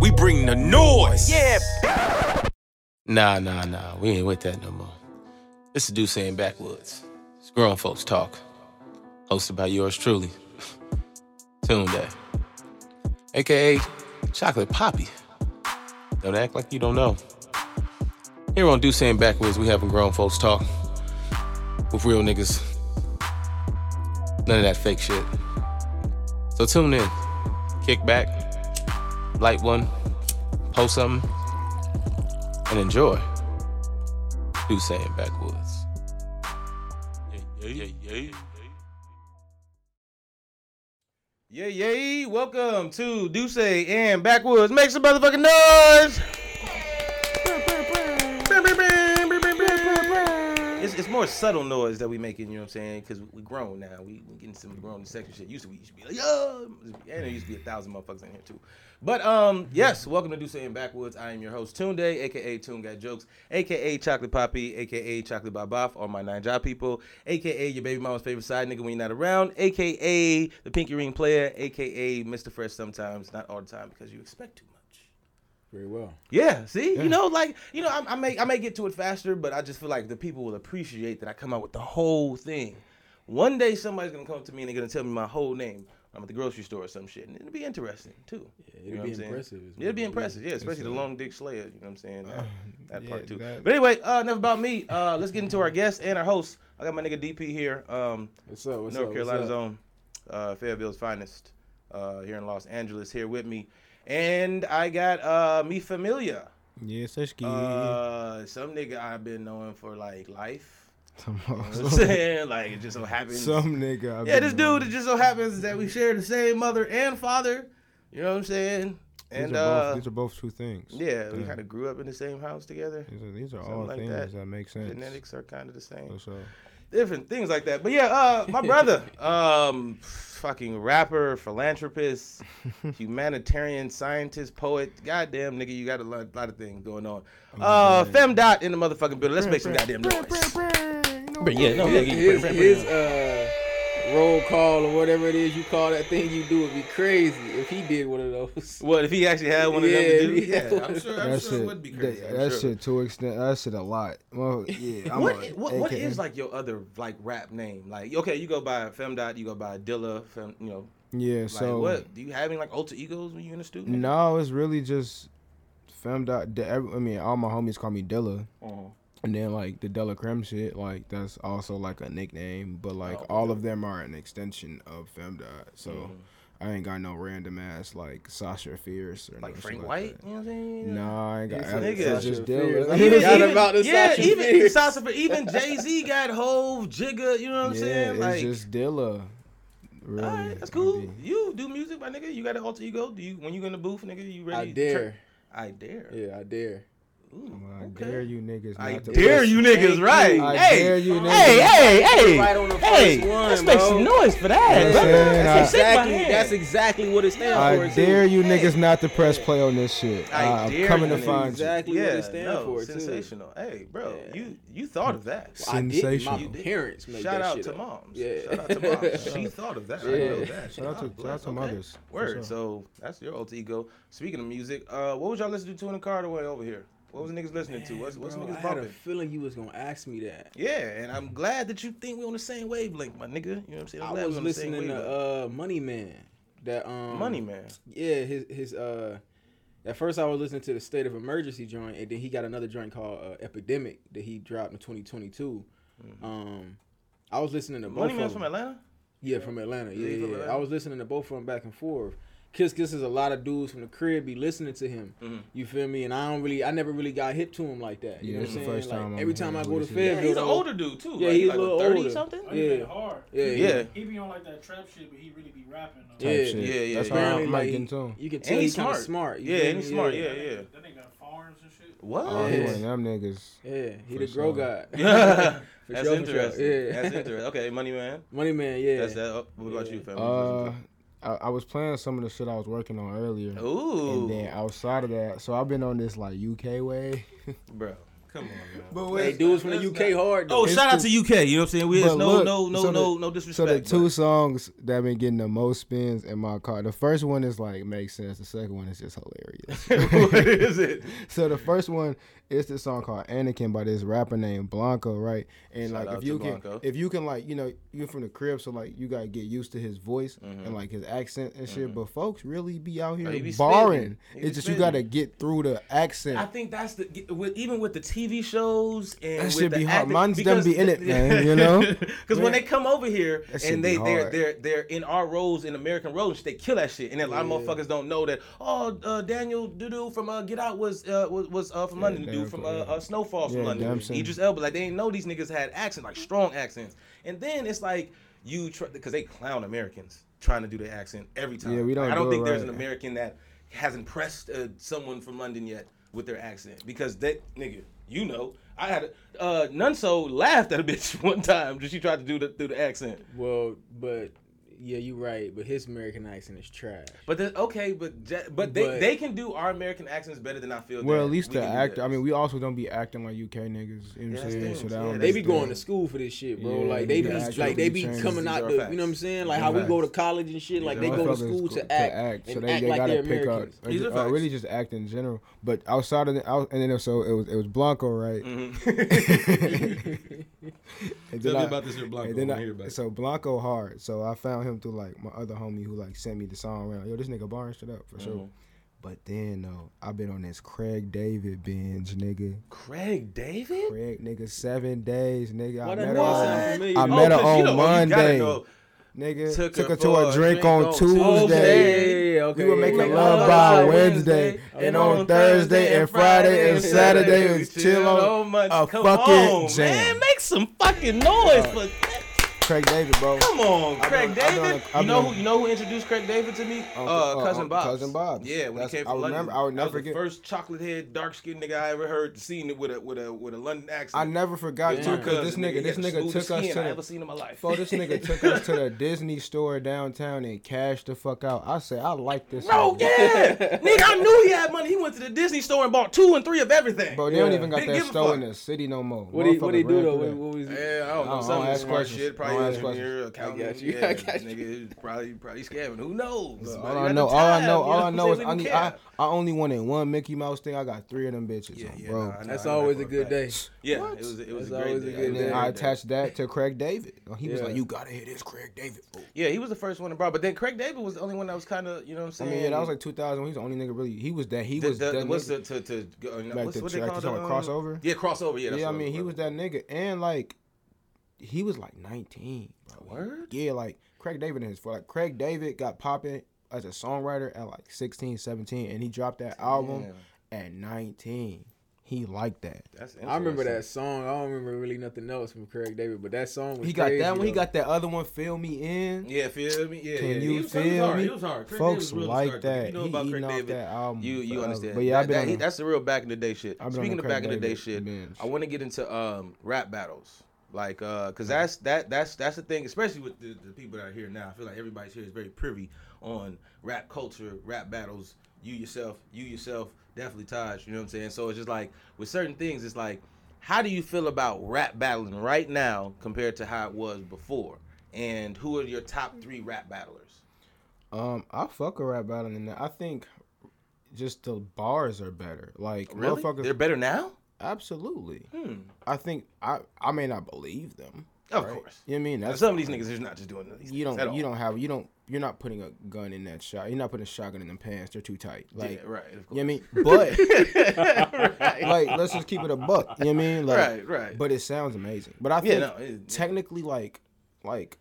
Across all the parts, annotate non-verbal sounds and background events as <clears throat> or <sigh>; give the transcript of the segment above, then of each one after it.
We bring the noise. Yeah. Nah, nah, nah. We ain't with that no more. This is Duce in Backwoods. It's grown folks talk. Hosted by yours truly. <laughs> Tunde. AKA Chocolate Poppy. Don't act like you don't know. Here on Duce in Backwoods, we having grown folks talk with real niggas. None of that fake shit. So tune in. Kick back. Light one. Post something and enjoy. Do saying backwoods. Yeah, yeah, yeah. Yeah, yeah. Welcome to Duce and Backwoods. Make some motherfucking noise. It's, it's more subtle noise that we making, you know what I'm saying? Because we grown now. We, we getting some grown section shit. Used to we used to be like, yo, and there used to be a thousand motherfuckers in here too. But um, yes, welcome to Do Say in Backwoods. I am your host, Tunde, aka Tune Got Jokes, aka Chocolate Poppy, aka Chocolate Babaf, all my nine job people, aka your baby mama's favorite side nigga when you're not around, aka the Pinky Ring player, aka Mr. Fresh sometimes, not all the time because you expect too much. Very well. Yeah, see, you know, like you know, I, I may I may get to it faster, but I just feel like the people will appreciate that I come out with the whole thing. One day somebody's gonna come up to me and they're gonna tell me my whole name. I'm at the grocery store or some shit, and it'll be interesting too. Yeah, it'll know be impressive. It'll be impressive, yeah, especially the uh, long dick slayer. You know what I'm saying? That, <sighs> that part yeah, too. But anyway, uh, enough about me. Uh, let's get into our guest and our host. I got my nigga DP here. Um, What's up? What's North up? Carolina's what's up? own, uh, Fayetteville's finest, uh, here in Los Angeles, here with me, and I got uh, me familiar. Yes, that's. Uh, some nigga I've been knowing for like life. some, You know what I'm <laughs> saying? Like it just so happens. some nigga. I've yeah, this knowing. dude, it just so happens that we share the same mother and father. You know what I'm saying? These And are uh, both, these are both two things. yeah, we kind of grew up in the same house together. These are, these are all like things that. that. make sense. Genetics are kind of the same. For sure. Different things like that. But yeah, uh, my brother, <laughs> um, fucking rapper, philanthropist, humanitarian scientist, poet. Goddamn nigga, you got a lot, lot of things going on. Uh, Femdot in the motherfucking building. Let's make some goddamn noise. Yeah, no, His, nigga, his, his uh, roll call or whatever it is you call that thing you do would be crazy if he did one of those. <laughs> What if he actually had one of them to do? Yeah, Yeah, I'm sure. I'm That sure it shit, would be crazy. that, that sure. shit to extent. That shit a lot. Well, yeah. I'm What, a, what, what AKA is like your other like rap name? Like okay, you go by Femdot, you go by Dilla, Fem, you know. Yeah. Like So what? Do you have any like alter egos when you in the studio? no, it's really just Femdot. I mean, all my homies call me Dilla. Uh-huh. And then like the Delacreme shit, like that's also like a nickname, but like Oh, all okay. of them are an extension of Femdot. So Mhm. I ain't got no random ass like Sasha Fierce or Like no Frank White, that. you know what I'm saying? No, I ain't got. It's I, a it's just Sasha Fierce. Dilla. I Even, even, about the <laughs> yeah, Sasha even Fierce. Sasha, even Jay Z <laughs> got Hove, Jigga. You know what I'm yeah, saying? it's Like, just Dilla. Really, all right, that's cool. be- You do music, my nigga. You got an alter ego. Do you when you in the booth, nigga? You ready? I dare. I dare. Yeah, I dare. Ooh, I okay. dare you niggas I not to dare you niggas, right? I hey, dare you niggas. hey, hey, hey, Right on the hey. first one, let's make some noise for that, Yeah, brother. That's I- shake my Exactly. That's exactly what it stands for. I too. dare you Hey. niggas not to press play on this shit. I I'm coming to niggas. find you. exactly what yeah, it stands no, for too. sensational. Hey, bro, Yeah. you you thought of that. Well, I did. My parents made Shout that out shit to up. moms. Yeah. Shout out to moms. <laughs> she thought of that. I Yeah. know that. Shout out to- God shout out to bless. mothers, Word. So that's your alter ego. Speaking of music, uh, what was y'all listening to in the car the way over here? What was niggas listening to? What's what's Bro, niggas I had a feeling you was gonna ask me that. Yeah, and I'm glad that you think we on the same wavelength, my nigga. You know what I'm saying? I'm I was we on the same listening to uh Money Man. That um Money Man. Yeah, his his uh at first I was listening to the State of Emergency joint and then he got another joint called uh, Epidemic that he dropped in 2022. Um I was listening to both Mm-hmm. Money Man's from Atlanta. Yeah, from Atlanta. Yeah, yeah. Atlanta? I was listening to both of them back and forth. Kiss Kiss is a lot of dudes from the crib be listening to him. Mhm. You feel me? And I don't really, I never really got hip to him like that. You Yeah, know what I'm saying? first like, time every time I go to voices. Yeah, he's an older dude too. Yeah, right? he's like a little 30 older. something. He Yeah. yeah. hard. Yeah, Yeah. yeah. He be on like that trap shit, but he really be rapping. Though. Yeah. Type shit. Yeah, yeah, That's yeah. how I Apparently, might like, get he- into him. You can And tell he's he's kind of smart. smart. you Yeah, and he's smart. Yeah, That yeah. nigga- That nigga got farms and shit. What? Oh, he Yeah. one of them niggas. Yeah, he the grow sure. guy. <laughs> <laughs> For That's sure, for interesting. sure. Yeah. That's interesting. Okay, Money Man. Money Man, yeah. That's that. Oh, what about Yeah. you, family? I, I was playing some of the shit I was working on earlier. Ooh, And then outside of that, so I've been on this like UK way. <laughs> bro. Come on, man. But Hey, wait, dudes from the UK not- hard. Oh, though. shout out to UK. You know what I'm saying? We But no, look, no, no, so the- no, no so disrespect. the two but- songs that have been getting the most spins in my car. The first one is like makes sense. The second one is just hilarious. <laughs> what is it? <laughs> so the first one is this song called Anakin by this rapper named Blanco, right? And Shout like out if you to can Blanco. if you can like, you know, you're from the crib, so like you gotta get used to his voice Mm-hmm. and like his accent and shit. But folks really be out here he be barring. He be It's just you gotta get through the accent. I think that's the with, even with the TV shows and That the be hard. acting- Mine's them because- be in it, <laughs> man, you know? <laughs> Because when they come over here and they they're they're they're in our roles in American roles, they kill that shit. And a lot of motherfuckers don't know that. Oh, uh, Daniel Dudu from uh, Get Out was uh, was, was uh, from London. Dude from uh, uh, Snowfall from Yeah, London. son. Idris Elba. Like they didn't know these niggas had accent, like strong accents. And then it's like you try because they clown Americans trying to do the accent every time. Yeah, we don't Like, I don't do think there's an. American that has impressed uh, someone from London yet with their accent because that nigga, you know, I had a, uh, Nunso laughed at a bitch <laughs> one time she tried to do the do the accent. Well, but yeah, you're right. But his American accent is trash. But the, okay, but ja- but they But- they can do our American accents better than I feel. well, that at least we the can do actor. I theirs. mean, we also don't be acting like UK niggas. You know Yeah, what I'm saying? So that Yeah, They be going sense. to school for this shit, bro. Yeah, like they they be actually like they be be coming out are the, you know what I'm saying? Like how are we go to college and shit. Like they go to Motherfuckers school go- to act, so and they, act they like gotta they're pick up, Americans. These are really just act in general. But outside of the, out, and then so it was it was Blanco, right? <laughs> <laughs> Mhm. Tell me about this here, Blanco. and then I I- wanna hear about it. so Blanco hard. So I found him through like my other homie who like sent me the song. Around. Yo, this nigga barring shit up for sure. Mhm. But then though, I've been on this Craig David binge, nigga. Craig David. Craig nigga, seven days, nigga. I met her on. I Oh, met her 'cause you on oh, you gotta Monday. know. Nigga Took took, her her to a a drink drink on on Tuesday. Okay, okay. We were making okay. love Oh, by Wednesday. Wednesday, and on Thursday and Friday and Saturday it was chill on Monday. a Come fucking on, jam. Man, make some fucking noise for Craig David, bro. Come on, I've Craig been- I've been David. you know been who you know who introduced Craig David to me? Uncle- uh, uh, cousin Uncle- Bob. Cousin Bob. Yeah, when That's- he came I from London. remember- I would never forget. first chocolate head, dark skinned nigga I ever heard seen it with a with a with a London accent. I never forgot Yeah, too, cause this nigga, this nigga took smoothest us skin to I the. ever seen in my life. Bro, this nigga <laughs> took us to the Disney store downtown and cashed the fuck out. I said, I like this. Bro, nigga. yeah, nigga, I knew he had money. He went to the Disney store and bought two and three of everything. Bro, they don't even got that give store in the city no more. What he what he do ran though? What, was he? Yeah, I don't know. Don't Some ask smart questions. shit. Probably Don't ask engineer, accountant. I got you. Yeah, <laughs> I got you. nigga, probably probably scamming. Who knows? Bro, But all I know, the all I time, know, you all I what know I'm is? I need, I. I only wanted one Mickey Mouse thing. I got three of them bitches, Yeah, on, yeah, bro. nah, know, That's I always a good day. Yeah, What? it was it was That's a great always a day. good And It was then a I attached that to Craig David. He was like, "You gotta hear this, Craig David." Yeah, he was the first one to brought, but then Craig David was the only one that was kind of, you know what I'm I mean, yeah, that was like 2000. He's the only nigga really. He was that. He was that. what's the to to go, uh, Like what's the what they call you talking it? about um, crossover? Yeah, crossover. Yeah, yeah, I mean, he was that nigga, and like, he was like 19. Bro. Word? Yeah, like Craig David in his like Craig David got popping as a songwriter at like 16, 17, and he dropped that album at 19. He liked that. That's I remember that song. I don't remember really nothing else from Craig David, but that song was He got crazy, that one. He got that other one. Feel me in. Yeah, feel me? Yeah, Can yeah. you he was, feel hard. me? He was hard. Craig Folks David was real like started. that. You know he about Craig off David. that album. You you forever. understand? But yeah, I've That- been that- on he- a- that's the real back in the day shit. I've Speaking the of back Craig in the day shit, binge. I want to get into um rap battles. Like, uh, cause that's that that's that's the thing, especially with the, the people that are here now. I feel like everybody's here is very privy on rap culture, rap battles. You yourself, you yourself, definitely Taj. You know what I'm saying? So it's just like with certain things, it's like, how do you feel about rap battling right now compared to how it was before? And who are your top three rap battlers? Um, I fuck a rap battle in. I think just the bars are better. Like Really? motherfuckers, They're better now? Absolutely. Hmm. I think I I may not believe them. Of right? course. You know what I mean? That's Some of these niggas is not just doing these You don't you don't have you don't you're not putting a gun in that shot. You're not putting a shotgun in them pants. They're too tight. Like yeah, right. Of course. you know what I mean? But <laughs> right. like let's just keep it a buck. You know what I mean? Like right, right. but it sounds amazing. But I yeah, think no, it, technically like like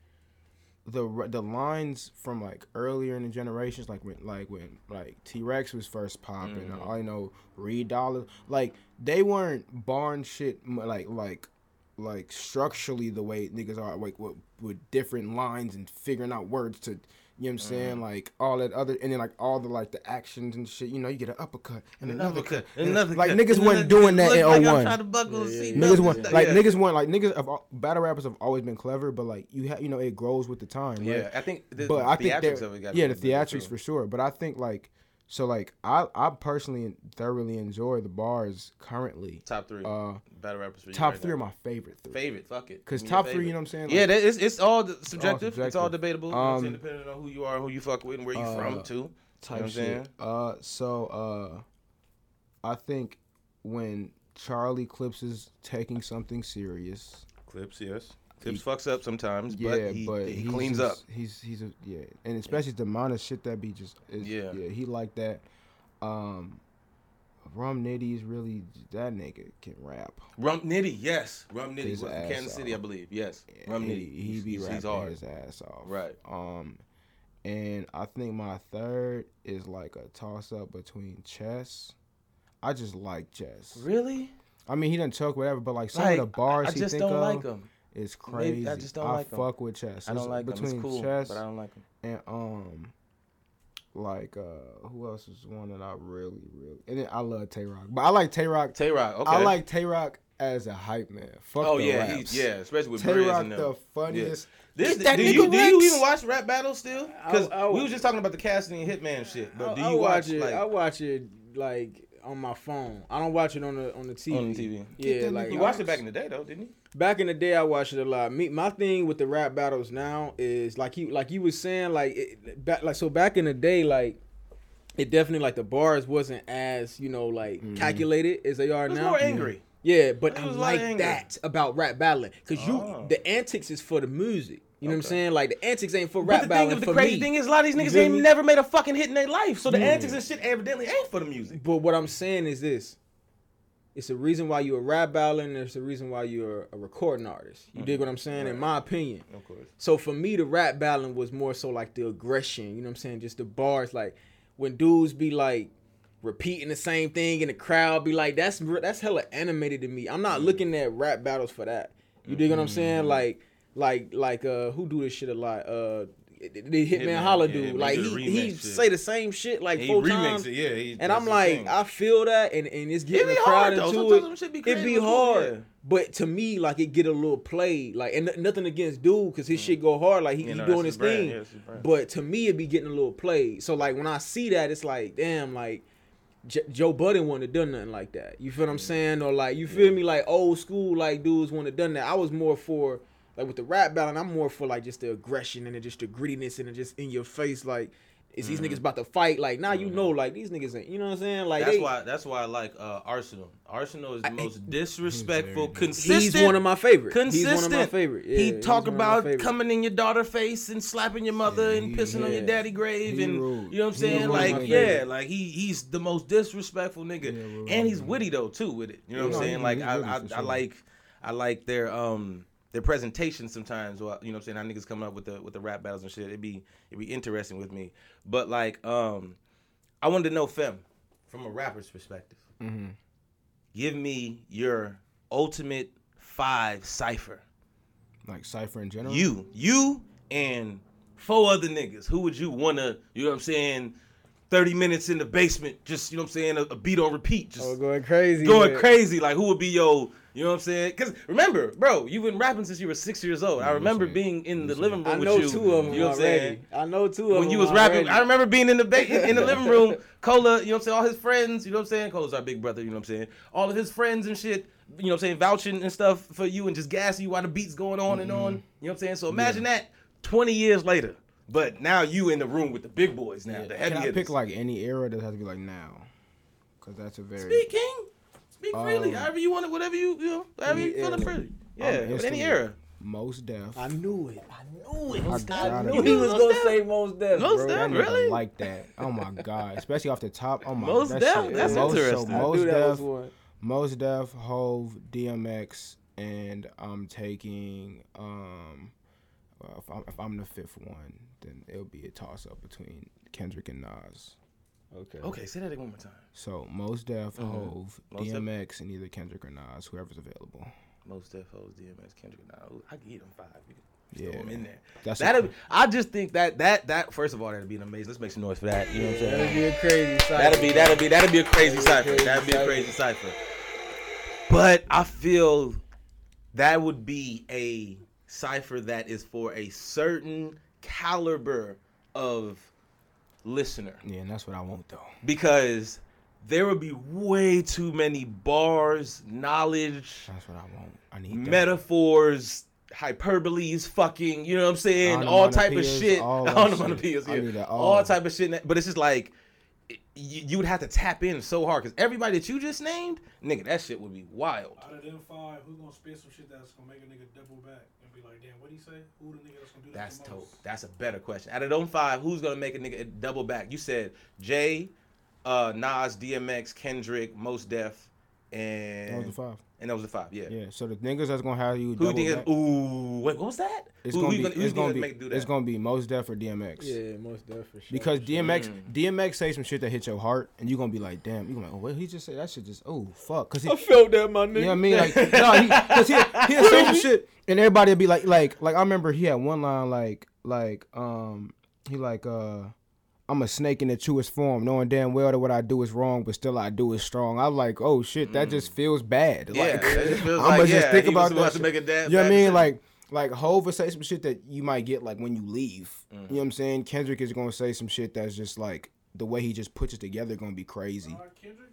the the lines from like earlier in the generations like when like when like T-Rex was first popping Mm-hmm. I know Reed Dollaz like they weren't barn shit like like like structurally the way niggas are like with, with different lines and figuring out words to you know what I'm saying mm-hmm. like all that other and then like all the like the actions and shit you know you get an uppercut and another cut and another like cut, niggas another wasn't doing that in Look like I'm 01 trying to buckle a Yeah, yeah, yeah. Niggas and want stuff. like yeah. niggas want like niggas have al- battle rappers have always been clever, but like you have you know it grows with the time. Right? Yeah, I think the but I think theatrics of it got yeah the theatrics for sure. But I think like So like I I personally thoroughly enjoy the bars currently. Top three Uh, battle rappers for you. top right three now. are my favorite three. favorite. Fuck it. Cause top three, you know what I'm saying? yeah, that, it's it's all subjective. It's all subjective. debatable. You know what I'm? Um, Depending on who you are, who you fuck with, and where you uh, from too. type what I'm shit. saying? Uh, so uh, I think when Charlie Clips is taking something serious, Clips, yes. Clips fucks up sometimes, yeah, but he, but he cleans just- up. He's he's a yeah, and especially the amount of shit that be just is, Yeah. yeah he like that. Um, Rum Nitty is really that nigga can rap. Rum Nitty, yes. Rum Nitty His was from ass Kansas City, I believe. Yes. Rum he, Nitty. he He's, be he's, rapping he's hard. his ass off. Right. Um, and I think my third is like a toss up between Chess. I just like Chess. Really? I mean, he doesn't choke whatever, but like some Like, of the bars I he just think don't of like him. Is crazy. Maybe I just don't I like 'em. fuck with Chess. I don't It's like him. between It's cool, Chess but I don't like him. and um, like uh, who else is one that I really really and then I love Tay Roc, but I like Tay Roc. Tay Roc, okay. I like Tay Roc as a hype man. Fuck Oh the yeah, he, yeah, especially with Tay Roc the funniest. This, Get that do you do you even watch rap battles still? Because I- I- we was just talking about the Cassidy and Hitman shit. But do you I watch, watch it? like I watch it like on my phone. I don't watch it on the on the TV. on the TV? Yeah, like You watched it back in the day though, didn't you? Back in the day, I watched it a lot. Me, my thing with the rap battles now is like you, like you was saying, like it, back, like so back in the day, like it definitely like the bars wasn't as you know like mm-hmm. calculated as they are It was now. more angry. Yeah, but I was a lot of like that about rap battling because you Oh. the antics is for the music. You know what I'm saying? Like the antics ain't for But rap the battling of the crazy me. thing is, a lot of these niggas ain't never made a fucking hit in their life. So the Yeah. antics and shit evidently ain't for the music. But what I'm saying is this: it's a reason why you're a rap battler, and there's a reason why you're a recording artist. You dig what I'm saying? In my opinion. Of course. So for me, the rap battling was more so like the aggression. You know what I'm saying? Just the bars, like when dudes be like repeating the same thing, and the crowd be like, "That's that's hella animated to me." I'm not looking at rap battles for that. You dig what I'm saying? Mm-hmm. Like, like, like, uh, who do this shit a lot? Uh, the Hitman, Hitman, Holla yeah, dude. Hitman like he he shit. say the same shit like He four times. it, yeah. he- And I'm like. I feel that, and, and it's It getting be the crowd into Sometimes it. be it be hard, yeah. but to me, like it get a little play, like and nothing against dude, cause his shit go hard, like he, Mm. You he doing his brand, thing. yeah, that's his brand. but to me, it be getting a little play. So like when I see that, it's like, damn, like J- Joe Budden wouldn't have done nothing like that. You feel what I'm saying? Or like you feel me? Like old school, like dudes wouldn't have done that. I was more for like with the rap battle. I'm more for like just the aggression and the, just the grittiness and the just in your face, like. Is these niggas about to fight? Like now you know, like these niggas ain't. You know what I'm saying? Like Mm-hmm. That's they- why. That's why I like uh, Arsonal. Arsonal is the I- most disrespectful, very consistent. He's one of my favorite. Consistent. He's one of my favorite. Yeah, he he's talk one of my about coming in your daughter face and slapping your mother Yeah, and he- pissing on your daddy grave He and rude. you know what I'm saying? was one of Like yeah, favorite. like he he's the most disrespectful nigga, Yeah, and he's witty though too with it. You know what I'm saying? Like I I, for I like I like their um their presentation sometimes. Well, you know what I'm saying? How niggas coming up with the with the rap battles and shit. It'd be it'd be interesting with me. But like um I wanted to know Fem from a rapper's perspective. Mm-hmm. Give me your ultimate five cipher. Like cipher in general. You, you, and four other niggas. Who would you wanna? You know what I'm saying? Thirty minutes in the basement, just you know what I'm saying, a, a beat on repeat, just Oh, going crazy. going with- crazy. Like who would be your? You know what I'm saying? Because remember, bro, you've been rapping since you were six years old. I remember saying. being in the You're living room I with know you. two of them You know what I'm already. saying? I know two of them. when you was rapping. I remember being in the ba- in the living room. <laughs> Cola, you know what I'm saying? All his friends, you know what I'm saying? Cola's our big brother, you know what I'm saying? All of his friends and shit, you know what I'm saying? Vouching and stuff for you and just gassing you while the beat's going on and on. Mm-hmm. You know what I'm saying? So imagine that 20 years later. But now you in the room with the big boys now, the heavy Can I hitters. pick like any era? It does have to be like now, because that's a very. Speak, King. Speak freely. Um, however you want it, whatever you, you know, however you Any feeling freely. Yeah, I'm but any era. Mos Def. I knew it. I knew it. I I, knew be- he was Most gonna Def? say Mos Def, Most bro. Def? That nigga really? like that. Oh my god, especially off the top. Oh my. God. Most that Def? shit- That's most, interesting. So I I most knew that was one. Mos Def, Hove, DMX, and I'm taking um. If I'm, if I'm the fifth one, then it'll be a toss up between Kendrick and Nas. Okay. Okay, say that one more time. So Mos Def, Mhm. Hove, Mos Def. DMX, and either Kendrick or Nas, whoever's available. Mos Def Hoes, DMX, Kendrick. Nas. I can get them five. You can Yeah, throw them in there. That's a- That'll. I just think that that that first of all that'd be an amazing. Let's make some noise for that. You know what I'm saying? That'd be a crazy. Cypher. That'd be that'd be that'd be a crazy That'd be a cipher. That'd be a crazy cipher. But I feel that would be a cipher that is for a certain caliber of listener Yeah, and that's what I want though. because there would be way too many bars, knowledge, That's what I want. I need that. metaphors, hyperboles, fucking, you know what I'm saying? All type of shit. all <laughs> that Onomatopoeias, shit. I yeah. all. type of shit. But it's just like you, you would have to tap in so hard because everybody that you just named, nigga, that shit would be wild. Out of them five, who's gonna spit some shit that's gonna make a nigga double back and be like, damn, what do you say? Who the nigga that's gonna do that That's dope. That's a better question. Out of them five, who's gonna make a nigga double back? You said Jay, uh, Nas, DMX, Kendrick, Mos Def, and That was the five. and that was the five. Yeah. Yeah. So the niggas that's gonna have you Who double think? Ooh, wait, what was that? it's who, gonna be you who you it's gonna think be make it's gonna be Mos Def or DMX. Yeah, most definitely. Because DMX Mm. DMX say some shit that hit your heart and you are gonna be like, damn, you gonna be like, oh, what he just say that shit just oh fuck, cause he I felt that, my nigga. You know what I mean? Like, <laughs> no, he, cause he, he'll say some shit, and everybody will be like, like, like, I remember he had one line, like, like, um, he like, uh, I'm a snake in the truest form, knowing damn well that what I do is wrong, but still I do is strong. I'm like, oh shit, that just feels bad. Mm. Yeah, like, that just feels <laughs> I'ma like, just yeah, think about about that to make a damn You know what I mean? Like, like Hov will say some shit that you might get like when you leave. Mm. You know what I'm saying? Kendrick is gonna say some shit that's just like the way he just puts it together gonna be crazy. Uh, Kendrick might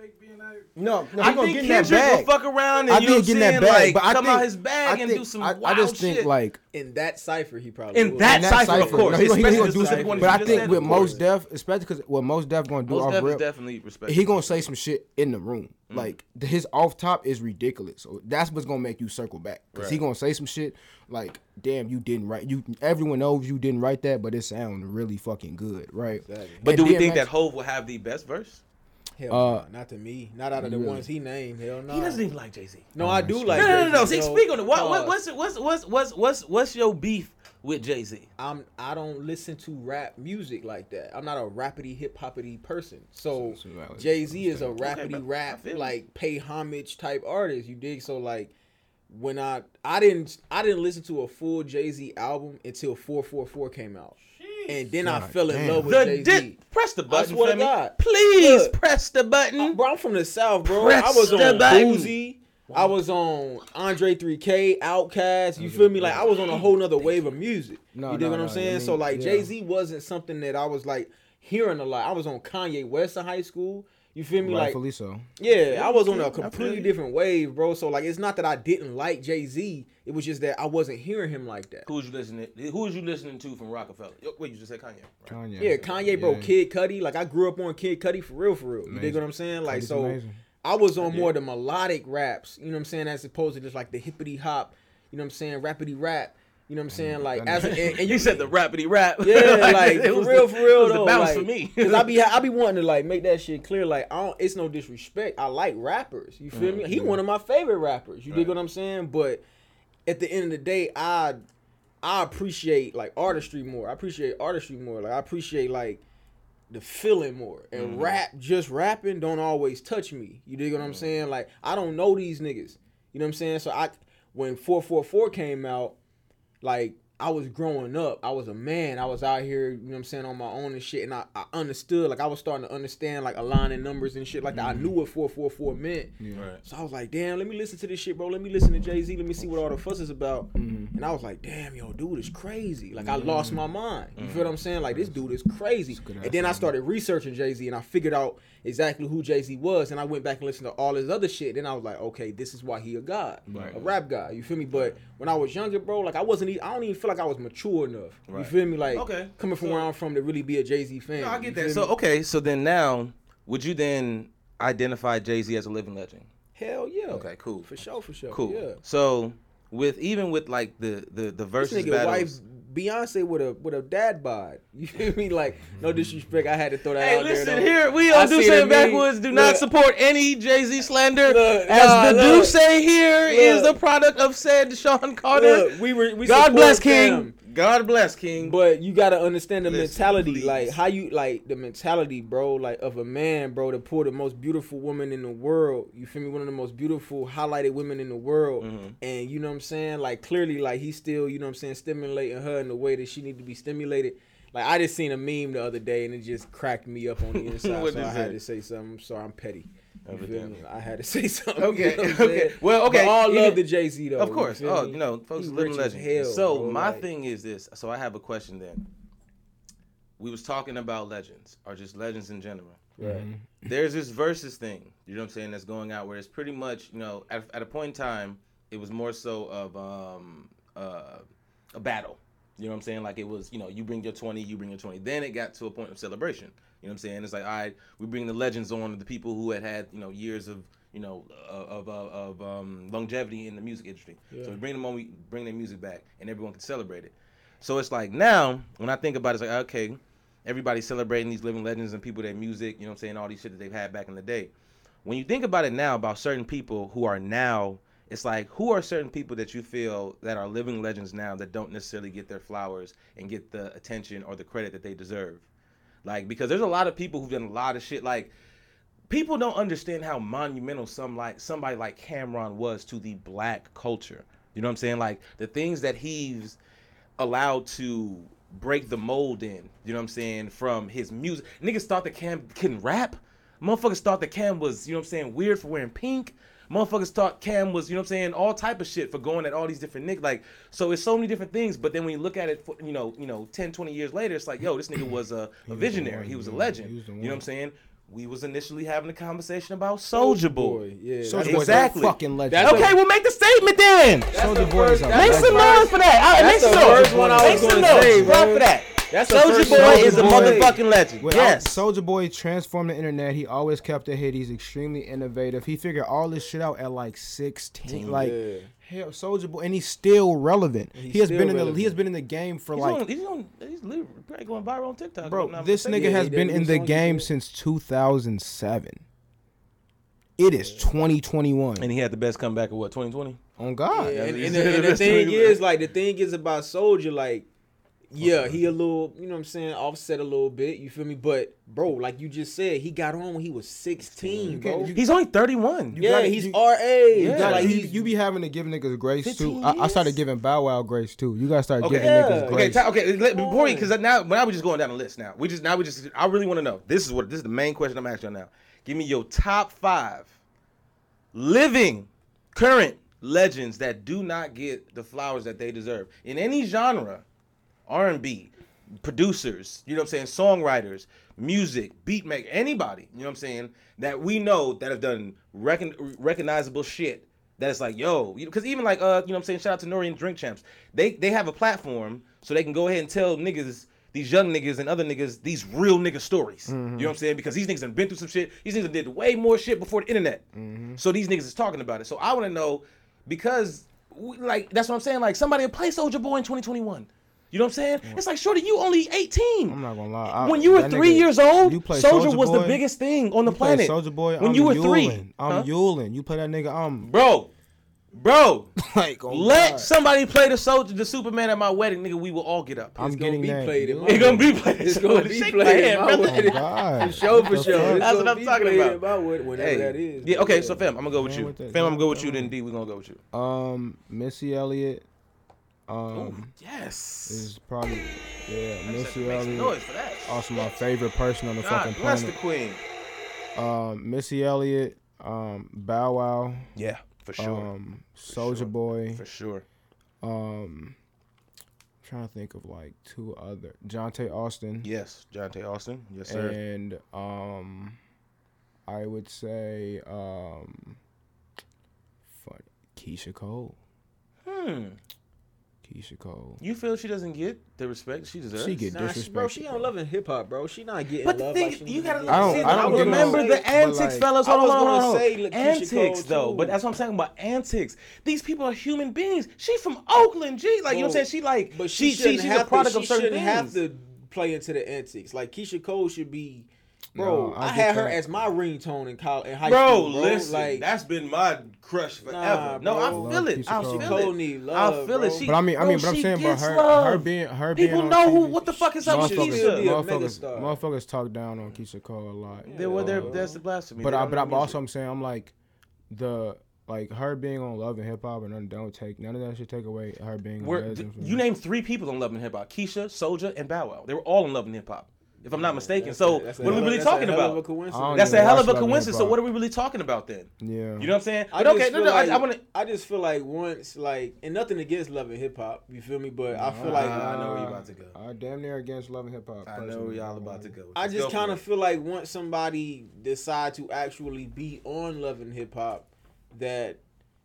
fake being that. No, no, I gonna think get in that Kendrick will bag. fuck around and I you know think what that bag, like but I come think out his bag I and do some I, wild I just shit. think like in that cipher, he probably In would. that in that cipher, of course, no, he gonna- he gonna- he gonna do the some- second But I think with most course. Def, especially because what Mos Def gonna do Most off Def is rip, definitely respected. he gonna say some shit in the room. Mm. Like th- his off top is ridiculous. So that's what's gonna make you circle back. Cause he gonna say some shit like, "Damn, you didn't write. You everyone knows you didn't write that, but it sounds really fucking good, right?" Exactly. But And do we think that Hove will have the best verse? Hell Uh, nah, not to me. Not out of the really? ones he named. Hell no. He doesn't even like Jay Z. No, I do like. No, no, no, no. Jay-Z, See, yo. speak on it. What, what, what's, what's, what's, what's, what's, what's your beef with Jay Z? I'm I don't listen to rap music like that. I'm not a rapidy hip hoppity person. So So- so. Jay Z is a Okay, rapidy bro. I rap like pay homage type artist. You dig? So like when I I didn't I didn't listen to a full Jay Z album until 444 came out, and then I God fell in damn. love with The Jay Z. di- press the button swear for to me. God. Please Look. press the button. Bro, I'm from the South, bro. Press I was on button. Boosie. I was on Andre 3K, Outkast. You feel me? Like I was on a whole nother wave of music. No, you dig no, what I'm no, I saying? mean, so like yeah. Jay Z wasn't something that I was like hearing a lot. I was on Kanye West in high school. You feel me? Like Rightfully so. yeah, I was on a completely you. different wave, bro. So like it's not that I didn't like Jay Z. It was just that I wasn't hearing him like that. Who was you listening? Who was you listening to from Rockefeller? Yo, Wait, you just said Kanye. Right? Kanye. Yeah, Kanye, bro, Yeah. Kid Cudi. Like I grew up on Kid Cudi for real, for real. You dig what I'm saying? Like Cudi's so. amazing. I was on more the melodic raps, you know what I'm saying, as opposed to just like the hippity hop, you know what I'm saying, rapidy rap, you know what I'm saying, like as a, and, and <laughs> You said the rapidy rap. yeah, <laughs> like it for was real, the, for real it was though, the bounce like, for me. Cause I be <laughs> I be wanting to like make that shit clear, like I don't, it's no disrespect, I like rappers, you feel me? He one of my favorite rappers, you dig what I'm saying? But at the end of the day, I I appreciate like artistry more. I appreciate artistry more. Like I appreciate like the feeling more. And Mm-hmm. rap, just rapping, don't always touch me. You dig what I'm saying? Like I don't know these niggas. You know what I'm saying? So I when 444 came out, like I was growing up. I was a man. I was out here, you know what I'm saying, on my own and shit. And I, I understood, like I was starting to understand like aligning numbers and shit like that. I knew what 444 meant. Right. So I was like, damn, let me listen to this shit, bro. Let me listen to Jay Z. Let me see what all the fuss is about. Mm-hmm. And I was like, damn, yo, dude is crazy. Like I lost my mind. You Mm-hmm. feel what I'm saying? Like this dude is crazy. And then I started researching Jay Z and I figured out exactly who Jay Z was. And I went back and listened to all his other shit. Then I was like, okay, this is why he a god, Right. a rap guy. You feel me? But when I was younger, bro, like I wasn't. even, I don't even feel like I was mature enough. You feel me? Like Okay. coming from So- where I'm from to really be a Jay Z fan. No, I You get feel that. So me? okay, so then now, would you then identify Jay Z as a living legend? hell yeah. Okay, cool. For sure, for sure. Cool. Yeah. So with even with like the the the This versus nigga wife battles. Beyonce with a with a dad bod. <laughs> You feel me? Like no mm-hmm. disrespect, I had to throw that Hey, out listen there. though. here. We on Do Say the It meme. Backwards do not support any Jay Z slander. Look, as nah, the. Do Say here is Look. the product of said Sean Carter. Look, we were we God bless King. God bless King. But you gotta understand the Listen, mentality, please. like how you like the mentality, bro, like of a man, bro, to pull the most beautiful woman in the world. You feel me? One of the most beautiful highlighted women in the world. Mhm. And you know what I'm saying? Like clearly, like he's still, you know what I'm saying, stimulating her in the way that she need to be stimulated. Like I just seen a meme the other day and it just cracked me up on the <laughs> inside. So I had say? to say something. I'm sorry, I'm petty. You feel Evidently. I had to <laughs> say something. Okay, you know what I'm okay. saying? Well, But okay, all even- love to Jay Z though. Of course. feel Oh, me? you know, folks, He living legend. hell, so bro, my like- thing is this. So I have a question then. we was talking about legends or just legends in general. Right. There's this versus thing, you know what I'm saying, that's going out where it's pretty much, you know, at, at a point in time, it was more so of um, uh, a battle. You know what I'm saying? Like it was, you know, you bring your 20, you bring your 20. Then it got to a point of celebration. You know what I'm saying? It's like, all right, we bring the legends on, the people who had had, you know, years of, you know, of of, of um, longevity in the music industry. So we bring them on, we bring their music back, and everyone can celebrate it. So it's like now, when I think about it, it's like, okay, everybody's celebrating these living legends and people, their music, you know what I'm saying, all these shit that they've had back in the day. When you think about it now, about certain people who are now, it's like, who are certain people that you feel that are living legends now that don't necessarily get their flowers and get the attention or the credit that they deserve? Like, because there's a lot of people who've done a lot of shit. Like, people don't understand how monumental some like somebody like Cam'ron was to the black culture. You know what I'm saying? Like the things that he's allowed to break the mold in. You know what I'm saying? From his music, niggas thought that Cam couldn't rap. Motherfuckers thought that Cam was, you know what I'm saying, weird for wearing pink. Motherfuckers thought Cam was, you know what I'm saying, all type of shit for going at all these different niggas. Like, so it's so many different things. But then when you look at it, for, you know, you know, 10, 20 years later, it's like, yo, this nigga was a, <clears throat> a was visionary. one, He was a legend. was You know what I'm saying? We was initially having a conversation about Soulja Boy. yeah. Soulja that's- Boy's Exactly. a fucking legend. That's Okay, well make the statement then. Soulja the Boy is first- a that's Make the some noise for that. All right, make some noise. first one I Make was some gonna noise. say, bro. for that. That's Soulja Boy one I is a was gonna say. motherfucking legend. Without Yes. Soulja Boy transformed the internet. He always kept ahead. He's extremely innovative. He figured all this shit out at like 16. Like Yeah. hell, Soulja Boy, and he's still relevant. he's he has still been in the he has been in the game for He's like on, he's on, he's literally probably going viral on TikTok. bro. not This nigga Yeah, has been in the game yeah. since 2007. It is 2021. And he had the best comeback of what, 2020? On God, Yeah, and, he's and, the the, and the thing is, like, the thing is about Soulja, like, yeah, he a little, you know what I'm saying, offset a little bit, you feel me? But, bro, like you just said, he got on when he was 16, bro. you- He's only 31. You yeah, gotta- he's you- our age. Yeah. Gotta- like, you, he's, you be having to give niggas grace too. 15 I, I started years? giving Bow Wow grace too. You gotta start Okay, giving yeah. niggas Okay, grace. ta- okay. Let, before you, because now, now we're just going down the list. Now we just, now we just, I really want to know. This is what, this is the main question I'm asking you now. Give me your top five living, current legends that do not get the flowers that they deserve in any genre, R&B, producers, you know what I'm saying, songwriters, music, beat maker, anybody, you know what I'm saying, that we know that have done recon- recognizable shit. That it's like, yo, because even like, uh, you know what I'm saying, shout out to Nori and Drink Champs. They they have a platform so they can go ahead and tell niggas, these young niggas and other niggas, these real nigga stories. You know what I'm saying? Because these niggas have been through some shit. These niggas did way more shit before the internet. So these niggas is talking about it. So I want to know because, we, like, that's what I'm saying. Like, somebody play Soulja Boy in 2021. You know what I'm saying? It's like, shorty, you only 18. I'm not gonna lie. I- when you were three nigga- years old, Soldier Soulja was the biggest thing on the you planet. Soulja Boy. when I'm you were Yulin. three, I'm huh? Yulin. You play that nigga. I'm bro, bro. <laughs> like, oh let God. somebody play the soldier, the Superman at my wedding, nigga. We will all get up. I'm It's gonna getting be that. played in Yulin. my It's gonna be played. It's gonna be Shake played hand, in my Oh God. For sure, for The sure. That's what I'm talking about. in my wedding, Whenever Hey, that is. yeah. Okay, so fam, I'm gonna go with you. Fam, I'm gonna go with you. Yeah. Then D, we gonna go with you. Um, Missy Elliott. Ooh, Um, yes. is probably yeah. Missy Elliott. noise for that. Also, my favorite person on the God fucking planet. bless the queen. Um, Missy Elliott. Um, Bow Wow. Yeah, for sure. Um, Soulja sure. Boy. for sure. Um, I'm trying to think of like two other Johntá Austin. Yes, Johntá Austin. Yes, sir. and um, I would say um, fun Keyshia Cole. Hmm. Keyshia Cole. You feel she doesn't get the respect she deserves? She get Nah, she, disrespected. bro, she don't love in hip hop, bro. She not getting But the love. thing, like you gotta to I don't- get. I don't get remember the antics, like- fellas. I Hold on, was hold on, gonna hold on. say, look, antics, Cole, though. But that's what I'm saying about antics. These people are human beings. She from Oakland, G. Like you know what I'm saying? She like, But she, she, she, shouldn't she's have a product to, of she certain shouldn't have to play into the antics. Like Keyshia Cole should be, bro. No, I, I had get her that. as my ringtone in college, in high Bro, school. Bro, listen, like that's been my crush forever. Nah, no, bro. I feel Love it. I Cole. feel Cole it. need I feel bro. it. She, But I mean, I bro, mean, but I'm saying, but her, love. her being, her being People on know who, TV, what the fuck is up with Keyshia. should be a motherfuckers, motherfuckers talk down on Keyshia Cole a lot. They were there. Uh, That's the blasphemy. But I, but I'm also I'm saying I'm like the like her being on Love and Hip Hop and none don't take none of that should take away her being a We're, legend. for you name three people on Love and Hip Hop: Keyshia, Soulja, and Bow Wow. They were all in Love and Hip Hop. If I'm not mistaken. That's so a- that's what are we hell- really that's a talking hell about? of a coincidence. That's a hell of a coincidence. So what are we really talking about then? Yeah. You know what I'm saying? I But just okay, no, no, like, I, I want to. I just feel like once, like, and nothing against love and hip hop, you feel me? But I feel like I know where you about to go. I damn near against love and hip hop. I know where y'all about to go. I Let's just kind of feel like once somebody decide to actually be on Love and Hip Hop, that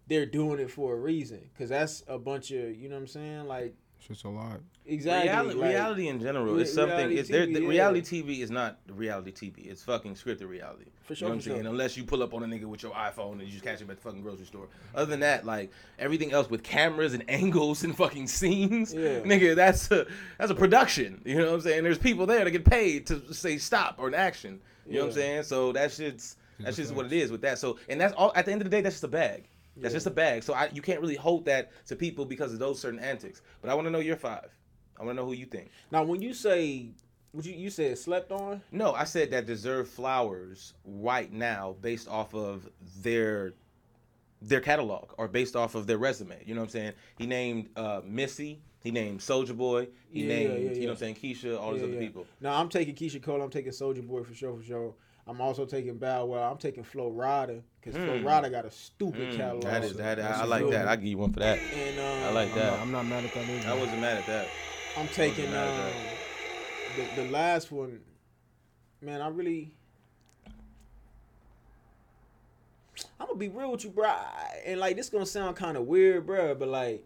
they're doing it for a reason. Cause that's a bunch of you know what I'm saying, like It's just a lot. Exactly. reality, like, reality in general re- is something. reality It's there. TV, The yeah. reality TV is not reality TV. It's fucking scripted reality. For sure, You know what I'm sure. saying? Unless you pull up on a nigga with your iPhone and you just catch him at the fucking grocery store. Other than that, like everything else with cameras and <laughs> angles and fucking scenes, Yeah. nigga, that's a that's a production. You know what I'm saying? There's people there to get paid to say stop or an action. You know what I'm saying? So that shit's that's just what it is with that. So and that's all. At the end of the day, that's just a bag. That's Yeah. just a bag. So I, you can't really hold that to people because of those certain antics. But I want to know your five. I want to know who you think. Now, when you say, what you you said slept on? No, I said that deserve flowers right now based off of their their catalog or based off of their resume. You know what I'm saying? He named uh, Missy. He named Soulja Boy. He Yeah, named yeah, you know what I'm saying Keyshia. All these other yeah. people. No, I'm taking Keyshia Cole. I'm taking Soulja Boy for sure, for sure. I'm also taking Bow Wow. I'm taking Flo Rida because Flo Mm. Rida got a stupid Mm, catalog. that is that. That's I, I a like that. I give you one for that. And um, I like I'm that. not, I'm not mad at that either. I wasn't mad at that. I'm taking um, the the last one. Man, I really. I'm gonna be real with you, bro. And like this gonna sound kind of weird, bro, but like,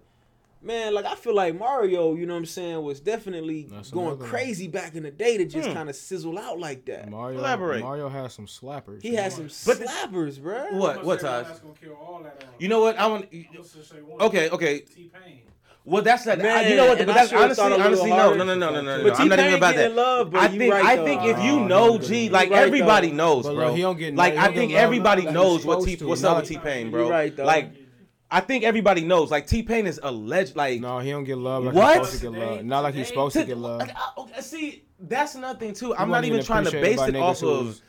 man, like I feel like Mario, you know what I'm saying, was definitely That's going another one. crazy back in the day to just Hmm. kind of sizzle out like that. Mario, Elaborate. Mario has some slappers. He has some But- slappers, bro. What? What, gonna say one Taj? That's gonna kill all that off. You know what? I want. Let's just say one. Okay, okay. T Pain. Well, that's that. I, you know what? and But that's should've honestly, thought a little honestly, no, no, no, no, no, no. But no. I'm not even about that. love, but I you think, right, I though. think if you he know G, love. like You right, everybody though. knows, bro. look, he don't get like I think everybody knows what T. What's up with T Pain, bro? right, though. Like I think everybody knows. Like T Pain is alleged. Like No, he don't get love like What? he's supposed to get love. Not like he's supposed to to- get love. okay, see, that's nothing too. I'm wasn't even even trying to base it off who of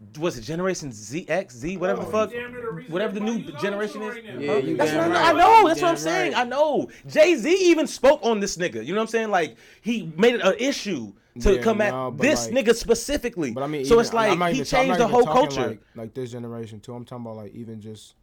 was- was it Generation Z X Z whatever the fuck. he damn near the reason Whatever the new generation is. right. Yeah, Huh? you That's what I, right. I know. That's what I'm saying. right. I know. Jay Z even spoke on this nigga. You know what I'm saying? Like he made it an issue to Yeah, come at no, but this like- nigga specifically. But I mean, so even- it's like he even changed not the whole culture. Like, like this generation too. I'm talking about like even just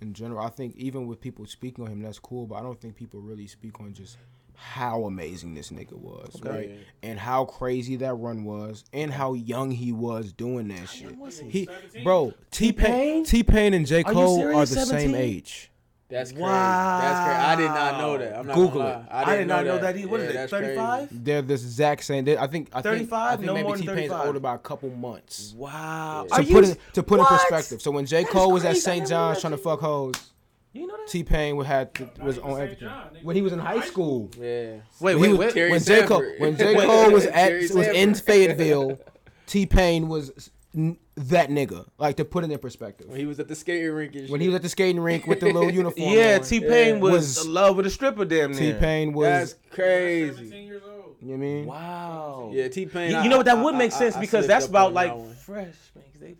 in general. I think even with people speaking on him, that's cool. But I don't think people really speak on just how amazing this nigga was, right? And how crazy that run was, and how young he was doing that shit. He, bro, T Pain, T Pain and J Are Cole are serious? the same age. That's crazy. That's crazy. I did not know that. I'm not Google gonna it. lie. I did not know that. He what Yeah, is it? that's Thirty crazy. five. They're the exact same. They, I think. I think. 35? I think No maybe more than T Pain's 35. older by a couple months. Wow. To put you it to put what? in perspective. So when J Cole was at St. John's trying to fuck hoes, You know that? T Pain had to, was on everything John, when he was in high school. Yeah. Wait, When wait, was- wait. Terry when J Cole Sanford. when J Cole <laughs> was at Terry was in Fayetteville, T Pain was n- that nigga. Like to put it in perspective. When he was at the skating rink and shit. When he was at the skating rink with the little <laughs> uniform. Yeah, T Pain Yeah. was, Was- in love with a stripper. Damn nigga. T near. Pain That's was. crazy. 17 years old. You know what I mean? Wow. Yeah, T Pain. You, you know what? That would make sense because that's about like fresh. man, 'cause they-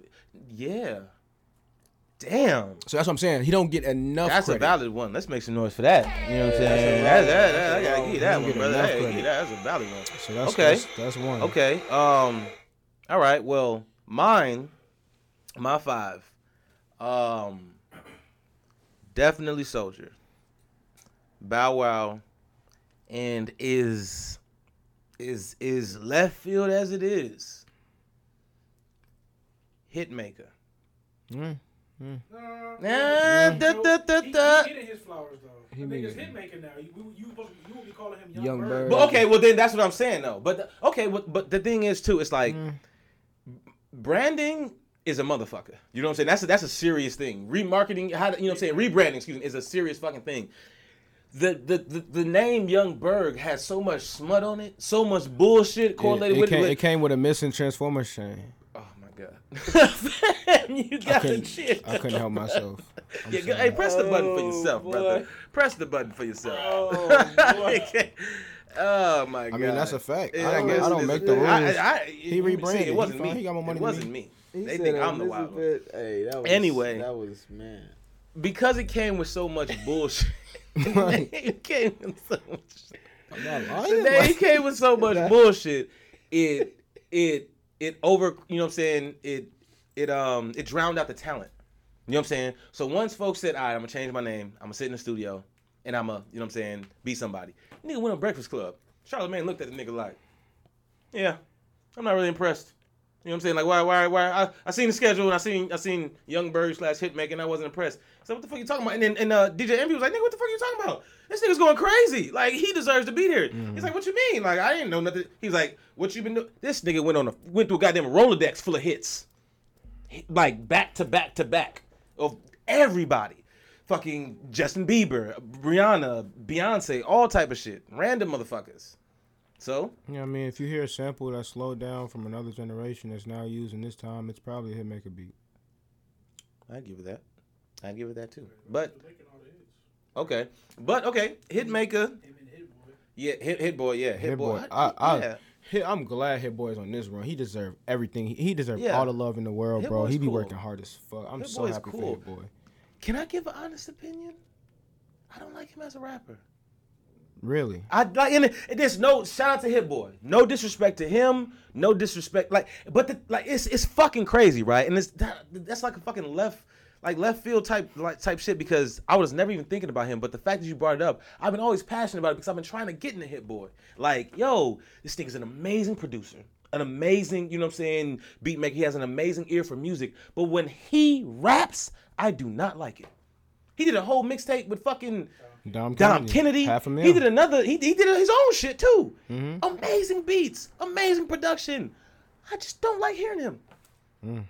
Yeah. Damn. So that's what I'm saying. He don't get enough. That's credit. a valid one. Let's make some noise for that. You know what I'm saying? that's That's, a that, valid- that, I gotta give you that one, get brother. enough Hey, credit. give that. That's a valid one. So that's Okay. That's, that's one. Okay. Um. All right. Well, mine, my five. Um. Definitely Soulja. Bow Wow, and is is is left field as it is. Hitmaka. Mm. Nah, Nah, da, da, da, he, da. he getting his flowers though. He the nigga's making- hitmaker now. You, you, you, you will be calling him Young, Young Berg. Bird. But okay, well then that's what I'm saying though. But the, okay, but, but the thing is too, it's like Mm. branding is a motherfucker. You know what I'm saying? That's a, that's a serious thing. Remarketing, how you know what I'm saying? Rebranding, excuse me, is a serious fucking thing. The, the the the name Young Berg has so much smut on it, so much bullshit It, correlated it with came, it. it came with a missing Transformers chain. My <laughs> you I got the couldn't, shit. I couldn't help myself. <laughs> Yeah, go- hey, press the button for Oh, yourself, boy. brother. Press the button for yourself. Oh, <laughs> boy. oh my god. I mean, that's a fact. Yeah, I don't, guess I don't make the rules. I, I, I, He you see, rebranded. It wasn't He me. He got more money It wasn't me. me. They think I'm the wild one. Hey, that was Anyway. That was man. Because it came with so much bullshit. it came with so much. I'm not lying. name Like, came with so much bullshit. It it it over you know what I'm saying it it um it drowned out the talent. You know what I'm saying? So once folks said, all right, I'm gonna change my name, I'm gonna sit in the studio, and I'm gonna, you know what I'm saying, be somebody. Nigga went on Breakfast Club. Charlamagne looked at the nigga like, yeah, I'm not really impressed. You know what I'm saying? Like, why, why, why? I, I seen the schedule and I seen, I seen Young Berg slash Hitmaka and I wasn't impressed. So what the fuck you talking about? And then, and uh, DJ Envy was like, nigga, what the fuck you talking about? This nigga's going crazy. Like, he deserves to be there. He's like, what you mean? Like, I didn't know nothing. He's like, what you been doing? This nigga went on a, went through a goddamn Rolodex full of hits. Like, back to back to back of everybody. Fucking Justin Bieber, Rihanna, Beyonce, all type of shit. Random motherfuckers. So, Yeah, I mean, if you hear a sample that's slowed down from another generation that's now used in this time, it's probably a Hitmaka beat. I'd give it that. I'd give it that too. But Making all the hits. okay, but okay, Hitmaka, Hit Boy. yeah, Hit Hit Boy, yeah, Hit, Hit Boy. Boy, I- I- yeah. Hit, I'm glad Hit Boy's on this run. He deserved everything. He, he deserved Yeah. all the love in the world, Hit bro. Boy's He be cool. working hard as fuck. I'm Hit so happy cool. for Hit Boy. Can I give an honest opinion? I don't like him as a rapper. Really? I like, and, there's no shout out to Hit Boy. No disrespect to him. No disrespect, like, but the, like it's it's fucking crazy, right? And it's that, that's like a fucking left, like left field type like type shit because I was never even thinking about him. But the fact that you brought it up, I've been always passionate about it because I've been trying to get into Hit Boy. Like, yo, this nigga's an amazing producer, an amazing, you know what I'm saying, beat maker. He has an amazing ear for music. But when he raps, I do not like it. He did a whole mixtape with fucking Dom Dom Kennedy. Half a mil. He did another. He, he did his own shit too. Mm-hmm. Amazing beats, amazing production. I just don't like hearing him. Mm.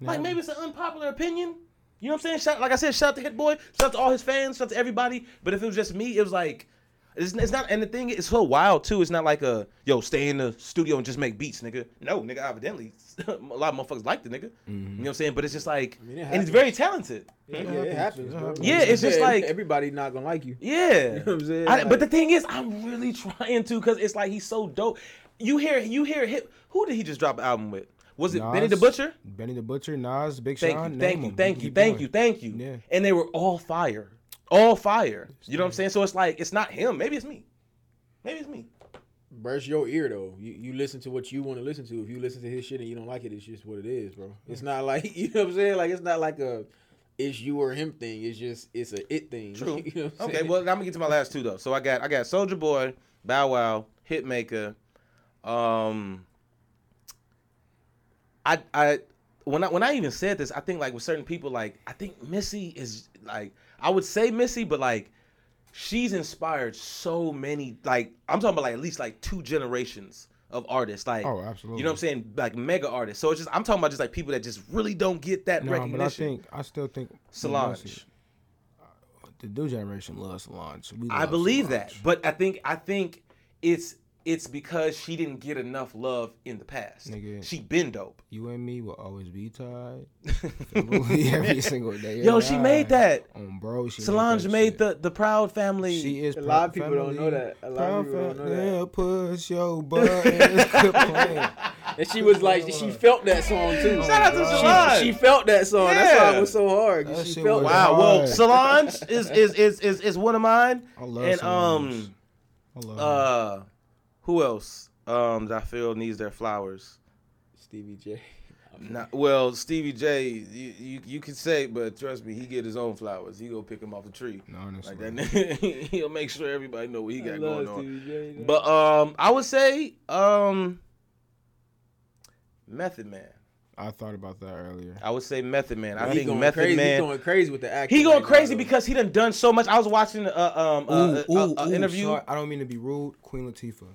Like maybe it's an unpopular opinion. You know what I'm saying? Shout, like I said, shout out to Hit Boy, shout out to all his fans, shout out to everybody. But if it was just me, it was like, it's, it's not. And the thing is, so wild too. It's not like a yo stay in the studio and just make beats, nigga. No, nigga. Evidently, <laughs> a lot of motherfuckers like the nigga. You mm-hmm. know what I'm saying? But it's just like, mean, it and he's very talented. Yeah, it happens, bro. Yeah, it's just like- everybody not gonna like you. Yeah. You know what I'm saying? I- Like- but the thing is, I'm really trying to because it's like he's so dope. You hear, you hear hip. Who did he just drop an album with? Was it Benny the Butcher? Benny the Butcher, Nas, Big Thank Sean. you, name thank you, thank you, thank you, thank you. Yeah. And they were all fire, all fire. You know what I'm saying? So it's like it's not him. Maybe it's me. Maybe it's me. Burst your ear though. You you listen to what you want to listen to. If you listen to his shit and you don't like it, it's just what it is, bro. It's not like <laughs> you know what I'm saying. Like it's not like a it's you or him thing. It's just it's a it thing. <laughs> True. you know what I'm Okay, saying? well I'm gonna get to my last two though. So I got I got Soulja Boy, Bow Wow, Hitmaka. Um, I I when I when I even said this, I think like with certain people, like I think Missy is like I would say Missy, but like she's inspired so many. Like I'm talking about like at least like two generations of artists. Like Oh, absolutely. You know what I'm saying? Like mega artists. So it's just I'm talking about just like people that just really don't get that No, recognition. but I think I still think Solange. Uh, the new generation loves Solange. We I love believe that, but I think I think it's it's because she didn't get enough love in the past. Nigga. She been dope. You and me will always be tied. <laughs> <laughs> Every single day. Yo, she made that. On bro, she Solange that made the the Proud Family. She is A lot of proud people don't know family, that. A lot of people don't know family, that. yeah, Push your buttons. <laughs> And she was like, she felt that song too. Shout out to Solange. She, she felt that song. That's why it was so hard. That She shit felt was that. wow. Well. Solange is is is is is one of mine. I love and Solange. um I love her. Who else um that I feel needs their flowers. Stevie J. <laughs> Not, well, Stevie J, you, you you can say, but trust me, he get his own flowers. He go pick them off the tree. honestly. Like that, <laughs> he'll make sure everybody know what he I got love going on. J. though. But um, I would say um, Method Man. I thought about that earlier. I would say Method Man. I he think going Method crazy. He Man. going crazy with the acting. He going right crazy though. because he done done so much. I was watching uh, um uh, Ooh, uh, ooh, uh, ooh, interview sorry, I don't mean to be rude. Queen Latifah.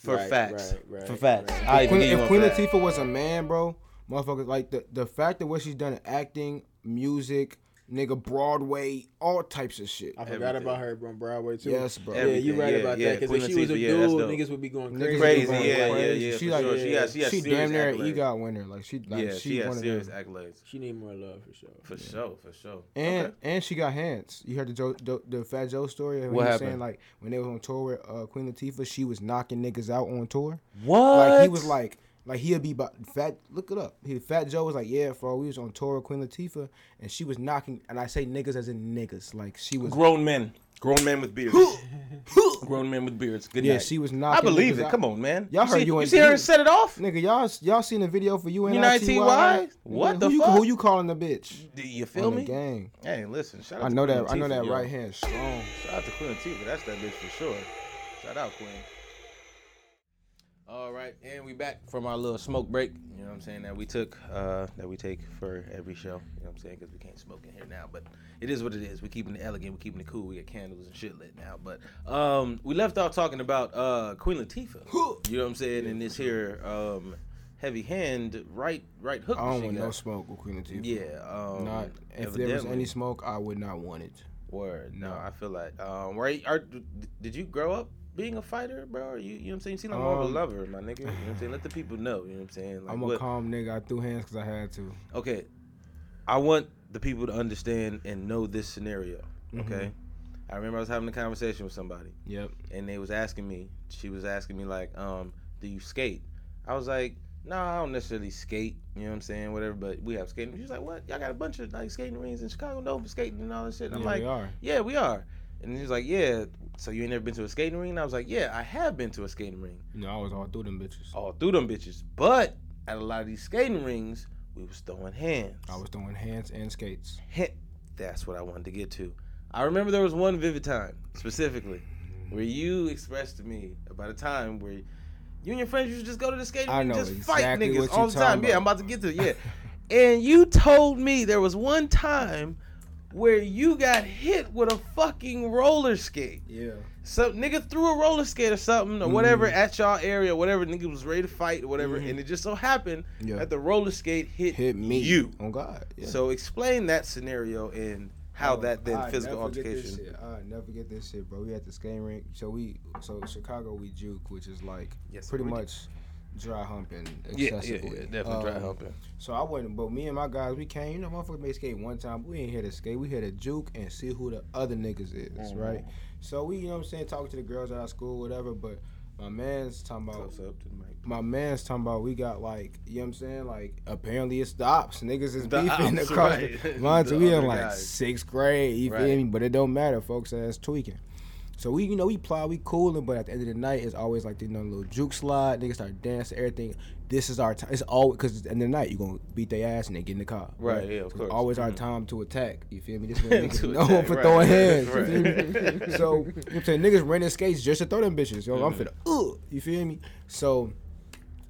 For Right, facts. right, right, for facts. right. I Queen, if Queen that. Latifah was a man, bro, motherfuckers like the the fact that what she's done in acting, music, nigga, Broadway, all types of shit. I forgot Everything. about her on Broadway too. Yes, bro. Yeah, you Everything, right yeah, about yeah, that. Because if she was a Latifah, dude, yeah, niggas would be going crazy. Crazy, going yeah, yeah, crazy. yeah. She like- sure. She has, she has she damn near accolades. EGOT winner. Like she, like yeah, she, she has one serious them. accolades. She need more love for sure. For sure, for sure. And okay. and she got hands. You heard the Joe, the, the Fat Joe story? When What he happened? saying like when they was on tour with uh, Queen Latifah, she was knocking niggas out on tour. what? Like he was like like he'd be about fat. Look it up. He, Fat Joe was like, yeah, for we was on tour with Queen Latifah, and she was knocking. And I say niggas as in niggas. Like she was grown men. Grown men with beards. Grown men with beards. Good Yeah, night. she was knocking. I believe it. out. Come on, man. Y'all you heard see, you you see her set it off? Nigga, y'all y'all seen the video for you and UNITY? Nigga, What who the you, fuck? Who you calling the bitch? Do you feel On the me? gang. Hey, listen. Shout out I to know Queen that. I know that yo. right hand strong. Shout out to Queen Latifah. That's that bitch for sure. Shout out Queen. All right, and we back from our little smoke break. You know what I'm saying that we took, uh, that we take for every show. You know what I'm saying because we can't smoke in here now, but it is what it is. We're keeping it elegant. We're keeping it cool. We got candles and shit lit now. But um, we left off talking about uh, Queen Latifah. You know what I'm saying? And this here um, heavy hand right right hook. I don't want got. no smoke with Queen Latifah. Yeah. Um, Not if there was any smoke, I would not want it. Word. No, No. I feel like um where are did you grow up being a fighter, bro? You you know what I'm saying? You seem like more of a Um, lover, my nigga. You know what I'm saying? Let the people know, you know what I'm saying? Like I'm a what- calm nigga. I threw hands because I had to. Okay. I want the people to understand and know this scenario. Mm-hmm. Okay. I remember I was having a conversation with somebody Yep. and they was asking me, she was asking me like, um, do you skate? I was like, no, I don't necessarily skate, you know what I'm saying, whatever, but we have skating. She's like, what? Y'all got a bunch of like skating rings in Chicago, no, skating and all this shit. And I'm yeah, like, we are. yeah, we are. And he was like, yeah. So you ain't never been to a skating ring? And I was like, yeah, I have been to a skating ring. You know, I was all through them bitches. All through them bitches. But at a lot of these skating rings, we was throwing hands. I was throwing hands and skates. That's what I wanted to get to. I remember there was one vivid time, specifically, where you expressed to me about a time where you and your friends used to just go to the skating ring and just exactly fight niggas all the time. talking Yeah, I'm about to get to it. Yeah. and you told me there was one time where you got hit with a fucking roller skate. Yeah. Some nigga threw a roller skate or something or whatever Mm-hmm. at y'all area, whatever nigga was ready to fight or whatever, and it just so happened Yeah. that the roller skate hit, Hit me. you. On God. Yeah. So explain that scenario and how Oh, that then I physical never forget this altercation. I never get this shit, bro. We at the skating rink. So we, so Chicago, we juke, which is like Yes, pretty much. do. Dry humping Yeah, yeah, excessively. yeah, definitely dry Um, humping. So I wasn't, but me and my guys, we came. You know, motherfuckers may skate one time. But we ain't here to skate. We here to juke and see who the other niggas is, Mm-hmm. right? So we, you know, what I'm saying, talking to the girls at our school, whatever. But my man's talking about Close up to the mic. my man's talking about we got like you know what I'm saying like apparently it stops. niggas is The beefing ops, across right. <laughs> the The we in like guys. sixth grade you Right. feel me but it don't matter folks that's tweaking so we you know we plow we cooling but at the end of the night it's always like you know a little juke slide niggas start dancing everything. This is our time it's always because at the end of the night you gonna beat their ass and they get in the car. Right, yeah, of So course. it's always our Mhm. time to attack you feel me? This is <laughs> when niggas known attack, for right, throwing right, hands. <laughs> you feel me? so you know what I'm saying? Niggas renting skates just to throw them bitches yo. I'm Mhm. finna uh you feel me? So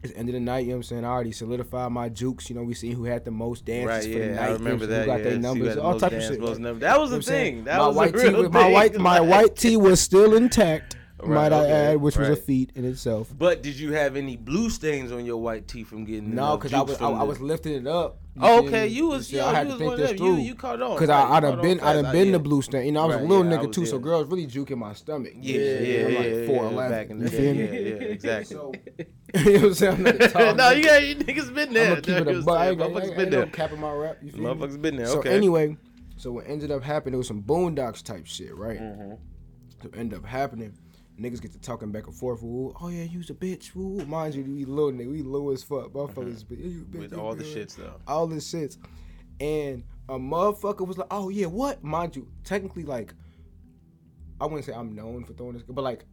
it's end of the night, you know what I'm saying? I already solidified my jukes. You know, we seen who had the most dances Right, for the yeah, night. I remember who that. got yeah. their numbers, all type of shit. most right? numbers. That was You know a what I'm saying? thing. That my was white real was- my white, my white tee was still intact. Right, might I okay, add, which was a feat in itself. But did you have any blue stains on your white teeth from getting No, because uh, I was I, I was lifting it up. Oh, okay, you was yo, I had you to think this them. You through. you caught on Cause Right, I, you I done caught been, I'd have been the blue stain. You know, I was Right, a little yeah, nigga too, so girls really juking my stomach. Yeah, You yeah, yeah, I'm like yeah, four yeah, eleven. back in You feel me? yeah, yeah, <laughs> exactly. So, <laughs> <laughs> you know what I'm saying? I'm no, you got you niggas been I'm there. gonna keep it a buck. I ain't, saying? gonna- I Motherfuckers been there. capping my rap. You? Motherfuckers been there. So anyway, so what ended up happening, it was some boondocks type shit, right? So end up happening, niggas get to talking back and forth. Ooh, oh yeah, you's a bitch. Ooh, mind you, we little nigga, we low as fuck. Motherfuckers, uh-huh. but yeah, you a bitch, with you all the good. shits though. all the shits, and a motherfucker was like, oh yeah, what? Mind you, technically like, I wouldn't say I'm known for throwing this, but like,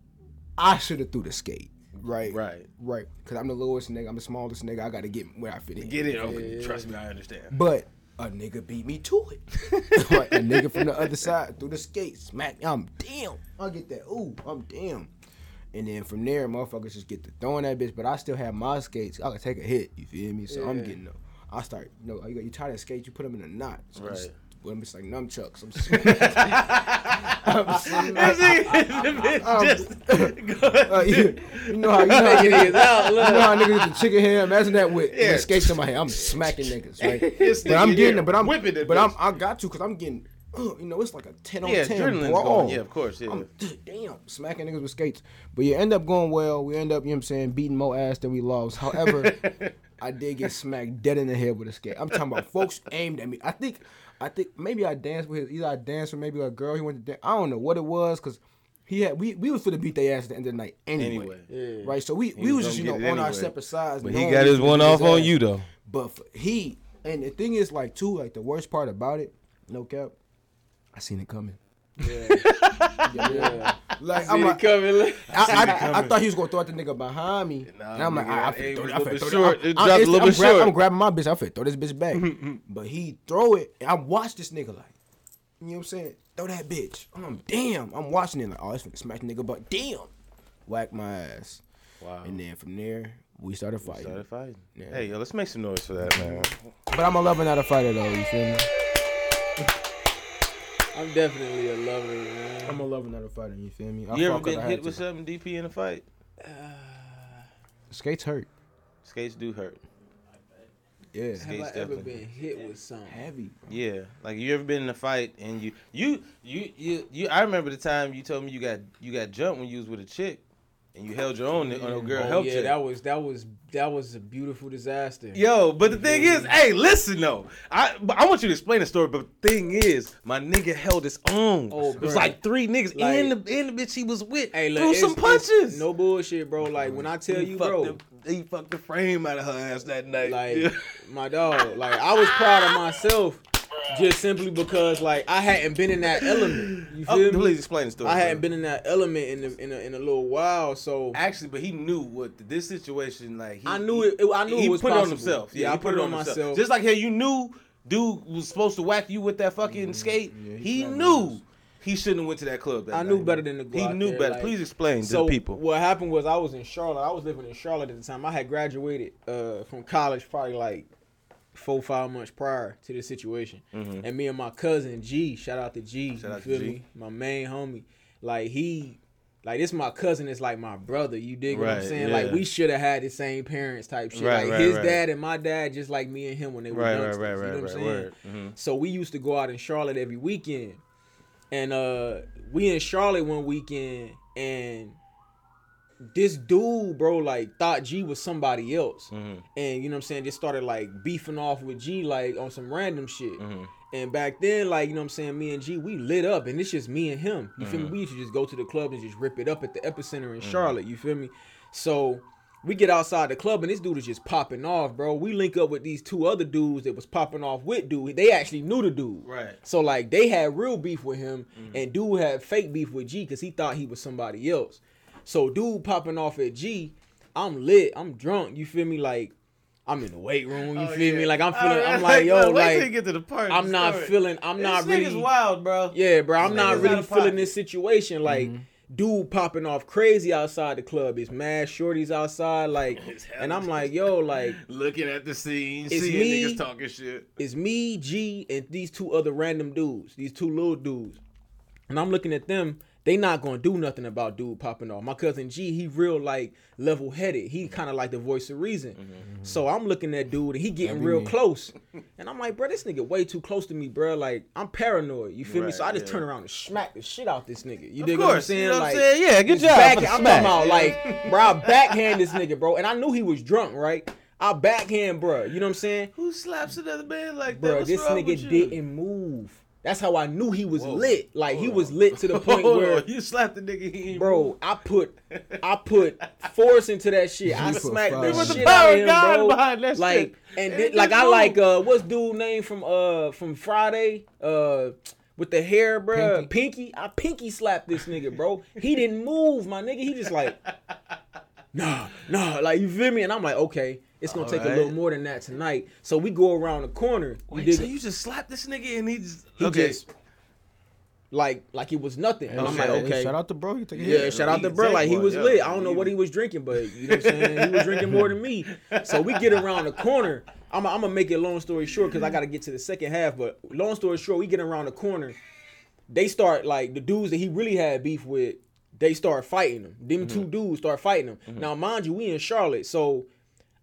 I should have threw the skate. Right, Right. right. Cause I'm the lowest nigga, I'm the smallest nigga. I gotta get where I fit in. Get it. Okay. Trust me, I understand. But a nigga beat me to it. <laughs> right, a nigga from the other side through the skate, smack. I'm damn. I get that. Ooh, I'm damn. And then from there, motherfuckers just get to throwing that bitch. But I still have my skates. I can take a hit. You feel me? So I'm getting them. I start, you know, you, got- you tie that skate, you put them in a knot. So Right. Well, I'm just like nunchucks. I'm just Uh, you, you know how you know how, <laughs> you know how niggas get the chicken head. Imagine that with, Yeah. with skates in my hand. I'm smacking niggas, <laughs> right? But I'm getting it. But I'm whipping it, But I'm. I got to because I'm getting. uh, You know, it's like a ten on yeah, ten adrenaline's brawl. going. Yeah, of course. Yeah. I'm <laughs> damn smacking niggas with skates. But you end up going well. We end up, you know what I'm saying, beating more ass than we lost. However, I did get smacked dead in the head with a skate. I'm talking about folks aimed at me. I think I think maybe I danced with his either I danced with maybe a girl he went to dance. I don't know what it was because he had we we was for to beat their ass at the end of the night anyway. Anyway. Right, so we, we was was just you know get it on our separate sides. But he got his one off his on you though. But for, he and the thing is like too like the worst part about it, no cap, I seen it coming. Yeah. yeah. Like I'm like, coming. I, I, I thought he was gonna throw at the nigga behind me. Nah, and I'm like, ah, I, I aim finna throw, I a finna little bit throw short. I'm, It I'm, dropped a it's- little I'm bit grab- short. I'm grabbing my bitch. I finna throw this bitch back. Mm-hmm, mm-hmm. but he throw it, and I watched this nigga like, you know what I'm saying? Throw that bitch. I'm damn. I'm watching it like, oh, it's finna smack the nigga, but damn, whack my ass. Wow. And then from there, we started fighting. Started fighting. Yeah. Hey, yo, let's make some noise for that, man. But I'm a lover, not a fighter, though. You feel me? I'm definitely a lover, man. I'm a lover, not a fighter. You feel me? I You ever fought 'cause been I had hit with to. something DP in a fight? <sighs> Skates hurt. Skates do hurt. Yeah. Have I Skates ever been hit with something? Heavy. Yeah, like you ever been in a fight and you you you you you I remember the time you told me you got you got jumped when you was with a chick and you held your own on a girl oh, helped yeah, you. that was that was that was a beautiful disaster. Yo, but the thing is, hey, listen though. I but I want you to explain the story, but the thing is, my nigga held his own. Oh, it was like three niggas Like- and the and the bitch he was with Hey, look, threw some punches. No bullshit, bro. Like when I tell He you, bro, the, he fucked the frame out of her ass that night. like <laughs> my dog, like I was proud of myself, just simply because like I hadn't been in that element. You Oh, feel me? please explain the story. I hadn't bro. been in that element in a, in a, in a little while, so Actually, but he knew what this situation like. He, I knew it- it- I knew he it was put it on himself. Yeah, I he put it on himself. myself. Just like how you knew dude was supposed to whack you with that fucking skate. yeah, he he knew nice. he shouldn't have went to that club. That I knew better than the. go He out knew there, better. like- Please explain to so the people. what happened was I was in Charlotte. I was living in Charlotte at the time. I had graduated uh, from college probably like four five months prior to this situation. And me and my cousin G, shout out to G, Mm-hmm. Shout you out to feel G. me? My main homie, like he. Like this, my cousin is like my brother. You dig what I'm saying? yeah. Like we should have had the same parents type shit. Right, like right, his right. dad and my dad, just like me and him when they were Right, right, youngsters. right, you know right, what I'm right, saying? Mhm. So we used to go out in Charlotte every weekend. And uh we in Charlotte one weekend and this dude, bro, like thought G was somebody else. Mhm. And you know what I'm saying, just started like beefing off with G like on some random shit. Mhm. And back then, like, you know what I'm saying, me and G, we lit up and it's just me and him. You Mm-hmm. feel me? We used to just go to the club and just rip it up at the epicenter in Charlotte. You feel me? So we get outside the club and this dude is just popping off, bro. We link up with these two other dudes that was popping off with dude. They actually knew the dude. Right. So like they had real beef with him, Mm-hmm. and dude had fake beef with G because he thought he was somebody else. So dude popping off at G, I'm lit, I'm drunk. You feel me? Like I'm in the weight room. You Oh, feel me? Like I'm oh, feeling. Alright, I'm like, <laughs> yo, wait till like get to the part. I'm not story. feeling. I'm not really. This not really. wild, bro. Yeah, bro. I'm This not really feeling this situation. Like, mm-hmm. dude popping off crazy outside the club. It's mad shorties outside. Like, <laughs> and I'm like, yo, like, Looking at the scene, It's seeing me. niggas talking shit. it's me, G, and these two other random dudes. These two little dudes. And I'm looking at them. They not gonna do nothing about dude popping off. My cousin G, he real like level headed. He kind of like the voice of reason. Mm-hmm. Mm-hmm. So I'm looking at dude, and he getting real me. close. <laughs> And I'm like, bro, this nigga way too close to me, bro. Like I'm paranoid. You feel me? So I just yeah. turn around and smack the shit out this nigga. You Of dig what I'm saying? you know what I'm saying? Yeah, good job. back- I'm smack. talking about like, <laughs> bro, I backhand this nigga, bro, and I knew he was drunk, right? I backhand, bro. You know what I'm saying? Who slaps another man like that? Bro, this wrong nigga with you? didn't move. That's how I knew he was Whoa. lit. Like he was lit to the <laughs> point Hold where, you slapped the nigga. He bro, move. I put, I put force into that shit. I You put smacked fire. the It was the shit power out of of him, God bro. behind that like, shit. and It like I moved. like, uh, what's dude name from uh from Friday, uh. With the hair, bro, Pinky. pinky. I pinky slapped this nigga, bro. He didn't move, my nigga. He just like, <laughs> nah, nah, like you feel me? And I'm like, okay, it's gonna take a little more than that tonight. So we go around the corner. You Wait, dig so it? you just slap this nigga and he just He okay. just like like it was nothing. And I'm Okay. like, okay. Shout out to bro. You take a Yeah, hit. shout out he to bro. take Like he was yeah. lit. I don't know what he was drinking, but you know what I'm saying? He was drinking more than me. So we get around the corner. I'm I'm gonna make it long story short because I gotta get to the second half. But long story short, we get around the corner. They start like the dudes that he really had beef with. They start fighting him. Them mm-hmm. two dudes start fighting him. Mm-hmm. Now, mind you, we in Charlotte, so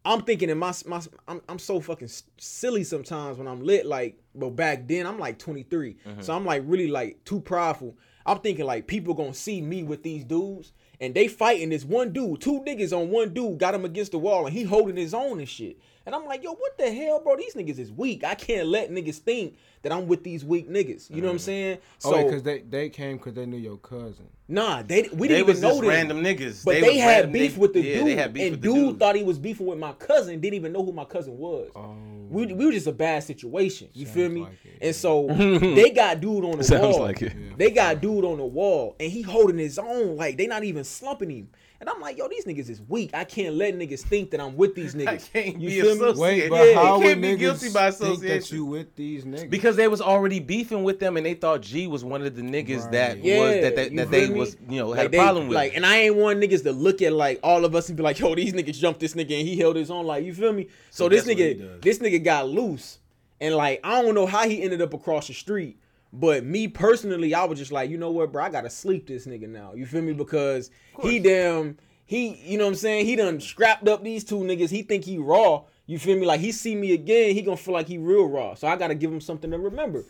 I'm thinking in my my I'm, I'm so fucking silly sometimes when I'm lit. Like, but back then I'm like 23, so mm-hmm. I'm like really like too prideful. I'm thinking like people gonna see me with these dudes, and they fighting this one dude. Two niggas on one dude got him against the wall, and he holding his own and shit. And I'm like, yo, what the hell, bro? These niggas is weak. I can't let niggas think that I'm with these weak niggas. You know what I'm mm. saying? Oh, So because they they came because they knew your cousin. nah, they we didn't was even know just them. random niggas. But they, was had random- beef they- with the yeah, dude, They had beef and with the dude, dude. thought he was beefing with my cousin. Didn't even know who my cousin was. Oh, We, we were just a bad situation. You feel me? like it, and so <laughs> they got dude on the Sounds wall. like it. They got dude on the wall, and he holding his own. Like they not even slumping him. And I'm like, yo, these niggas is weak. I can't let niggas think that I'm with these <laughs> niggas. I can't you be associated. Wait, but he how would can't be niggas guilty by think that you with these niggas? Because they was already beefing with them, and they thought G was one of the niggas that Yeah, was that that, that they me? was you know had Like a they- problem with. Like, and I ain't want niggas to look at like all of us and be like, yo, these niggas jumped this nigga and he held his own. Like, you feel me? So, So this that's what he nigga, this nigga got loose, and like I don't know how he ended up across the street. But me personally, I was just like, you know what, bro, I gotta sleep this nigga now. You feel me? Mm-hmm. Because he damn, he, you know what I'm saying? He done scrapped up these two niggas. He think he raw. You feel me? Like he see me again, he gonna feel like he real raw. So I gotta give him something to remember.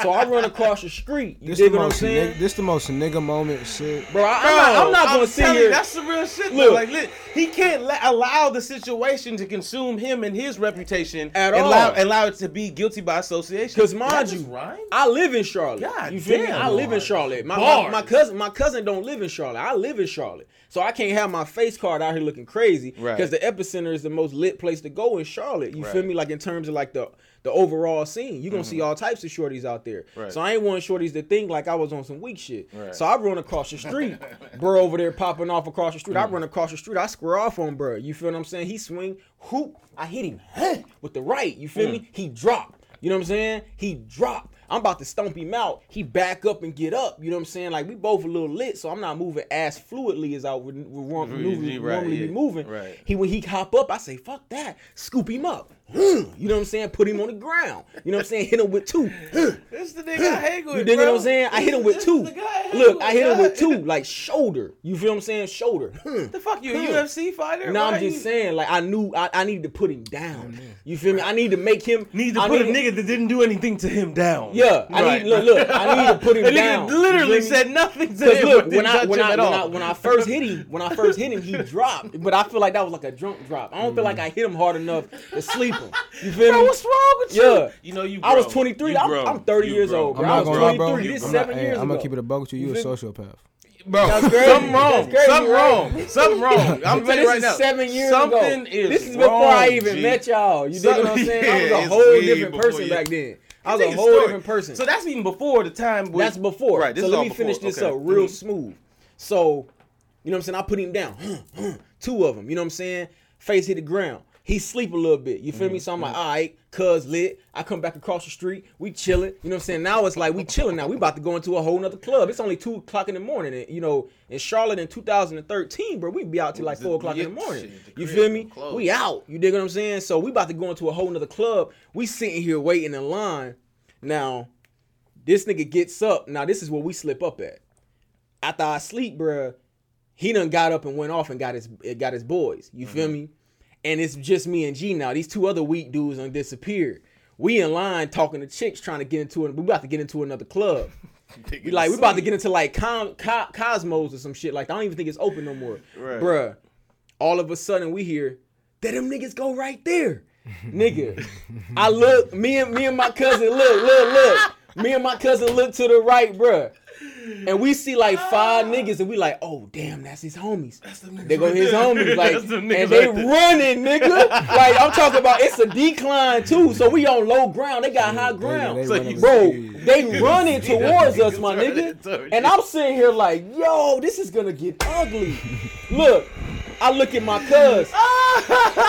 so I run across the street. You this dig the what I'm most saying? nigga, this the most nigga moment shit. Bro, I, am not, I'm not gonna sit telling you, here. That's the real shit. Look. though. Like, li- he can't let, allow the situation to consume him and his reputation, At and all. allow, allow it to be guilty by association. Cause Did mind you, just rhyme? I live in Charlotte. God you feel me? damn, I live in. Charlotte. My, my, my cousin, my cousin don't live in Charlotte. I live in Charlotte, so I can't have my face card out here looking crazy. Right. Because the epicenter is the most lit place to go in Charlotte. You feel Right. Mm-hmm. me? Like in terms of like the the overall scene, you gonna see all types of shorties out there. Right. So I ain't want shorties to think like I was on some weak shit. Right. So I run across the street, <laughs> bro over there popping off across the street. Mm. I run across the street. I square off on bro. You feel what I'm saying? He swing, hoop. I hit him with the right. You Mm. feel me? He dropped. You know what I'm saying? He dropped. I'm about to stomp him out. He back up and get up. You know what I'm saying? Like we both a little lit, so I'm not moving as fluidly as I would, would want- Right, normally, right, normally yeah. be moving. Right. He when he hop up, I say fuck that. Scoop him up. You know what I'm saying? Put him on the ground. You know what I'm saying? Hit him with two. <laughs> This the nigga I hang with. You dig bro. what I'm saying? I hit him with two. I Look, I hit him with two, like shoulder. You feel what I'm saying? Shoulder. <laughs> The fuck you, a Hmm. UFC fighter? Why I'm just saying, like I knew I, I needed to put him down. You feel me? I need to make him Need to I put a nigga that didn't do anything to him down. Yeah, I Right. need look, look, I need to put <laughs> him down. Literally said nothing to him. look, when I when I, when I when I first hit him, when I first hit him, he dropped. But I feel like that was like a drunk drop. I don't feel like I hit him hard enough to sleep him. You <laughs> feel Bro, me? what's wrong with you? Yeah. You know you. I was 23. You I'm. I'm 30 You years grown. old, bro. I'm I not was gonna lie, bro. This is I'm not- seven hey, years I'm gonna keep it a buck with you. You a You feel- sociopath. Bro, something wrong. Crazy, something right? wrong. <laughs> Something wrong. I'm So telling you this right is now. seven years something ago. is this is before I even G. met y'all. You dig what I'm Something- saying? I was a whole different person back then. I was a whole different person. So that's even before the time. When, That's before. Right. So let me finish this up real smooth. So, you know what I'm saying? I put him down. <clears throat> Two of them. You know what I'm saying? Face hit the ground. He sleep a little bit. You feel me? So I'm like, all right, cuz lit. I come back across the street. We chilling. You know what I'm saying? Now it's like we chilling now. We about to go into a whole nother club. It's only two o'clock in the morning. And, you know, in Charlotte in 2013, bro, we be out till like four o'clock in the morning. You feel me? We out. You dig what I'm saying? So we about to go into a whole nother club. We sitting here waiting in line. Now, this nigga gets up. Now, this is where we slip up at. After I sleep, bruh, he done got up and went off and got his got his boys. You feel me? And it's just me and G now. These two other weak dudes done disappeared. We in line talking to chicks trying to get into it. We about to get into another club. <laughs> We like we about to get into like Com, Co- Cosmos or some shit like. I don't even think it's open no more, Right. bruh. All of a sudden we hear that them niggas go right there, <laughs> nigga. I look, me and me and my cousin look, look, look. Me and my cousin look to the right, bruh. And we see like five niggas, and we like, oh damn, that's his homies. They go his <laughs> homies, like, That's them and they right running, nigga. <laughs> like I'm talking about, it's a decline too, so we on low ground. They got high ground, they So running you- bro. They running <laughs> towards us, my nigga. And. I'm sitting here like, yo, this is gonna get ugly. Look, I look at my cuz, <laughs>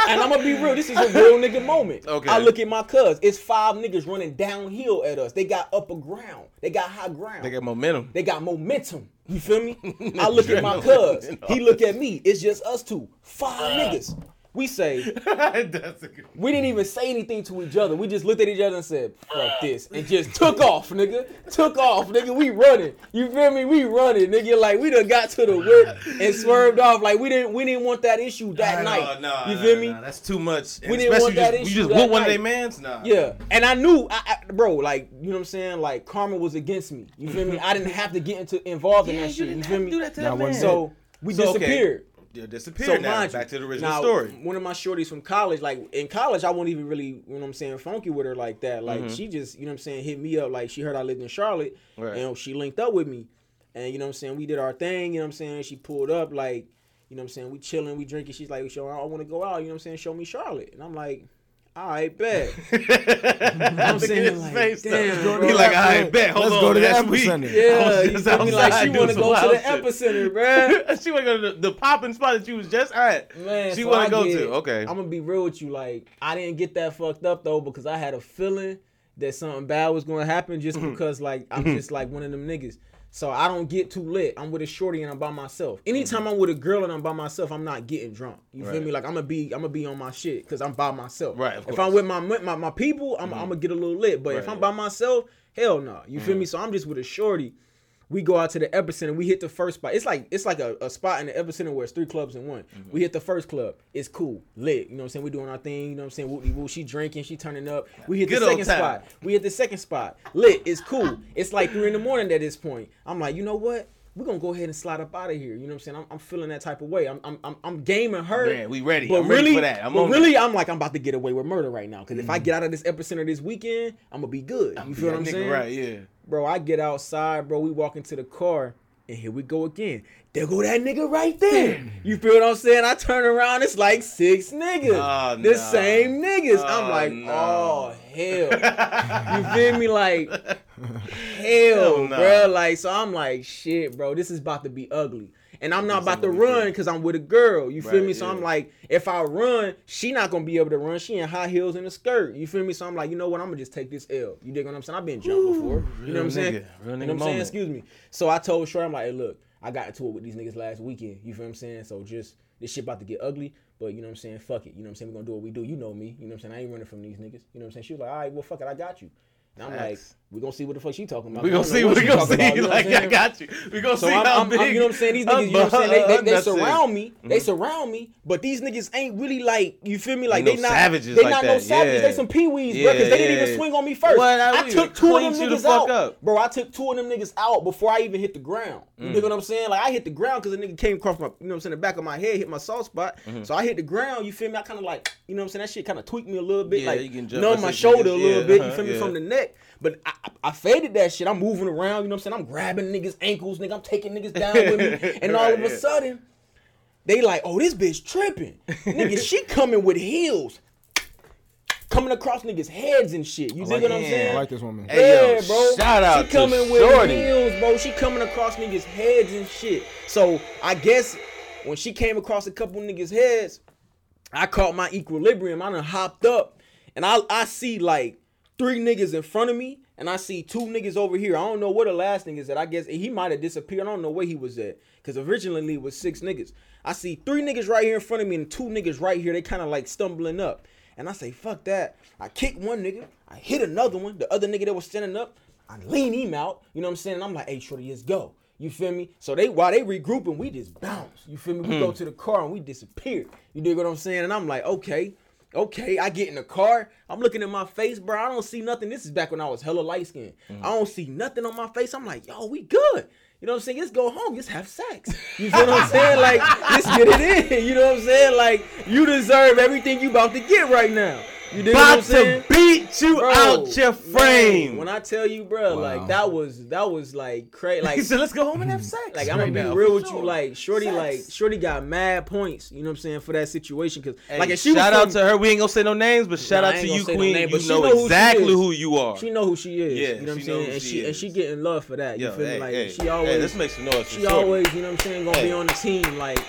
and I'm gonna be real. This is a real nigga moment. Okay. I look at my cuz. It's five niggas running downhill at us. They got upper ground. They got high ground. They got momentum. They got momentum. You feel me? <laughs> I look at my cuz. <laughs> He look at me. It's just us two. Five niggas. We say, <laughs> That's a good. we didn't even say anything to each other. We just looked at each other and said, fuck this. And just took off, nigga. Took off, nigga. We running. You feel me? We running, nigga. Like we done got to the whip and swerved off. Like we didn't we didn't want that issue that Nah, night. nah, you nah, feel me? nah, that's too much. We didn't want that just, issue You just that whoop one of their mans? Nah. Yeah, and I knew, I, I, bro, like you know what I'm saying. Like karma was against me. You feel me? I didn't have to get into involved in that you shit. You didn't feel have to me? do that to Nah, that man. So we So, okay. Disappeared. they're disappeared now. you, Back to the original now, story. One of my shorties from college, like in college, I wasn't even really, you know what I'm saying, funky with her like that. Like Mhm. she just, you know what I'm saying, hit me up. Like she heard I lived in Charlotte, Right. and she linked up with me, and you know what I'm saying, we did our thing. You know what I'm saying, she pulled up like, you know what I'm saying, we chilling, we drinking. She's like, "Show, I want to go out." You know what I'm saying, show me Charlotte, and I'm like, "All right, bet." <laughs> I'm saying, like, damn, bro. He like, I bet. Hold Let's on, go to the that's weak. epicenter. Yeah, I you feel me? Like she want to go to the wild shit. epicenter, bruh. <laughs> she want to go to the, the popping spot that you was just at. Man, she so want I to go get- to. Okay. I'm gonna be real with you. Like, I didn't get that fucked up though because I had a feeling that something bad was gonna happen just Mm-hmm. because like I'm just like one of them niggas. So I don't get too lit. I'm with a shorty and I'm by myself. Anytime I'm with a girl and I'm by myself, I'm not getting drunk. You feel Mm-hmm. Me? Like I'm gonna be, I'm gonna be on my shit because I'm by myself. Right, If. Mm-hmm. I'm with my my, my people, I'm, I'm gonna get a little lit. But if Right. Mm-hmm. I'm by myself, hell no. You feel me? So I'm just with a shorty. We go out to the epicenter. We hit the first spot. It's like it's like a, a spot in the epicenter where it's three clubs in one. Mm-hmm. We hit the first club. It's cool, lit. You know what I'm saying? We doing our thing. You know what I'm saying? Woo, woo, she drinking, she turning up. We hit Good the second spot. We hit the second spot. Lit. It's cool. It's like three in the morning at this point. I'm like, you know what? We're gonna go ahead and slide up out of here. You know what I'm saying? I'm, I'm feeling that type of way. I'm I'm I'm, I'm gaming her. Man, we ready. But I'm really, ready for that. I'm but on really, I'm like, I'm about to get away with murder right now. Because if I get out of this epicenter this weekend, I'm gonna be good. You feel what I'm saying? Right, yeah. Bro, I get outside, bro. We walk into the car, and here we go again. There go that nigga right there. You feel what I'm saying? I turn around, it's like six niggas. Oh, the nah. same niggas. I'm Oh, like, no. oh hell. you <laughs> feel me? Like, hell, Hell no. bro. Like, so I'm like, shit, bro. This is about to be ugly. And I'm not about to run because I'm with a girl. You feel Right, me? So I'm like, if I run, she not gonna be able to run. She in high heels and a skirt. You feel me? So I'm like, you know what? I'm gonna just take this L. You dig what I'm saying? I've been jumped before. You know what I'm saying? nigga. Real you know what I'm saying? Excuse me. So I told Short, I'm like, hey, look, I got into it with these niggas last weekend. You feel what I'm saying? So just this shit about to get ugly. But you know what I'm saying? Fuck it. You know what I'm saying? We're gonna do what we do. You know me. You know what I'm saying? I ain't running from these niggas. You know what I'm saying? She was like, all right, well, fuck it. I got you. And I'm like. We gonna see what the fuck she talking about. We gonna see. what We gonna see. about, you know like I got you. We gonna So see I'm, how I'm, big. I'm- you know what I'm saying? These niggas, you know what I'm saying? They, they, <laughs> they surround me. They surround me, but these niggas ain't really like, you feel me? Like Ain't they no not savages They like not no that. savages. Yeah. They some peewees, Yeah, bro. Because they didn't even swing on me first. What? I I took two of them niggas out, up. bro. I took two of them niggas out before I even hit the ground. You Mm. dig what I'm saying? Like I hit the ground because the nigga came across my, you know what I'm saying, the back of my head, hit my soft spot. Mm-hmm. So I hit the ground. You feel me? I kind of like, you know what I'm saying? That shit kind of tweaked me a little bit, Yeah, like you can jump numb my shoulder a little bit. You uh-huh, feel me from the neck. But I, I, I faded that shit. I'm moving around. You know what I'm saying? I'm grabbing niggas' ankles, nigga. I'm taking niggas down with me, <laughs> and all of a yeah. sudden, they like, oh, this bitch tripping. nigga, she <laughs> coming with heels. Coming across niggas' heads and shit. You dig like, what I'm saying? I like this woman. Hey, yeah, yo, bro. shout out she coming to with Shorty. heels, bro. She coming across niggas' heads and shit. So I guess when she came across a couple niggas' heads, I caught my equilibrium. I done hopped up, and I I see like three niggas in front of me, and I see two niggas over here. I don't know where the last niggas at. I guess he might have disappeared. I don't know where he was at, cause originally it was six niggas. I see three niggas right here in front of me and two niggas right here. They kind of like stumbling up, and I say fuck that. I kick one nigga, I hit another one. The other nigga that was standing up, I lean him out. You know what I'm saying? And I'm like, hey, shorty, let's go. You feel me? So they while they regrouping, we just bounce. You feel me? We go hmm. to the car and we disappear. You dig what I'm saying? And I'm like, okay, okay. I get in the car. I'm looking at my face, bro. I don't see nothing. This is back when I was hella light skinned. Mm-hmm. I don't see nothing on my face. I'm like, yo, we good. You know what I'm saying? Let's go home. Let's have sex. You feel what I'm saying? Like, let's get it in. You know what I'm saying? Like, you deserve everything you about to get right now. You dig what I'm About to beat you Bro, out your man, frame. when I tell you, bro, Wow. like that was that was like crazy. <laughs> Like he said, "Let's go home and have sex." like I'm gonna be now, real with sure. you, like Shorty, Sex. like Shorty got mad points. You know what I'm saying for that situation, cause Hey, like if she shout was out from- to her. We ain't gonna say no names, but shout Nah, out to you, say no Queen. name, you but she know, know exactly is. who you are. She know who she is. Yeah, you know what I'm saying, and she she and she getting love for that. You Yo, feel me? Like she always, let's make some noise. She always, you know what I'm saying, gonna be on the team. Like,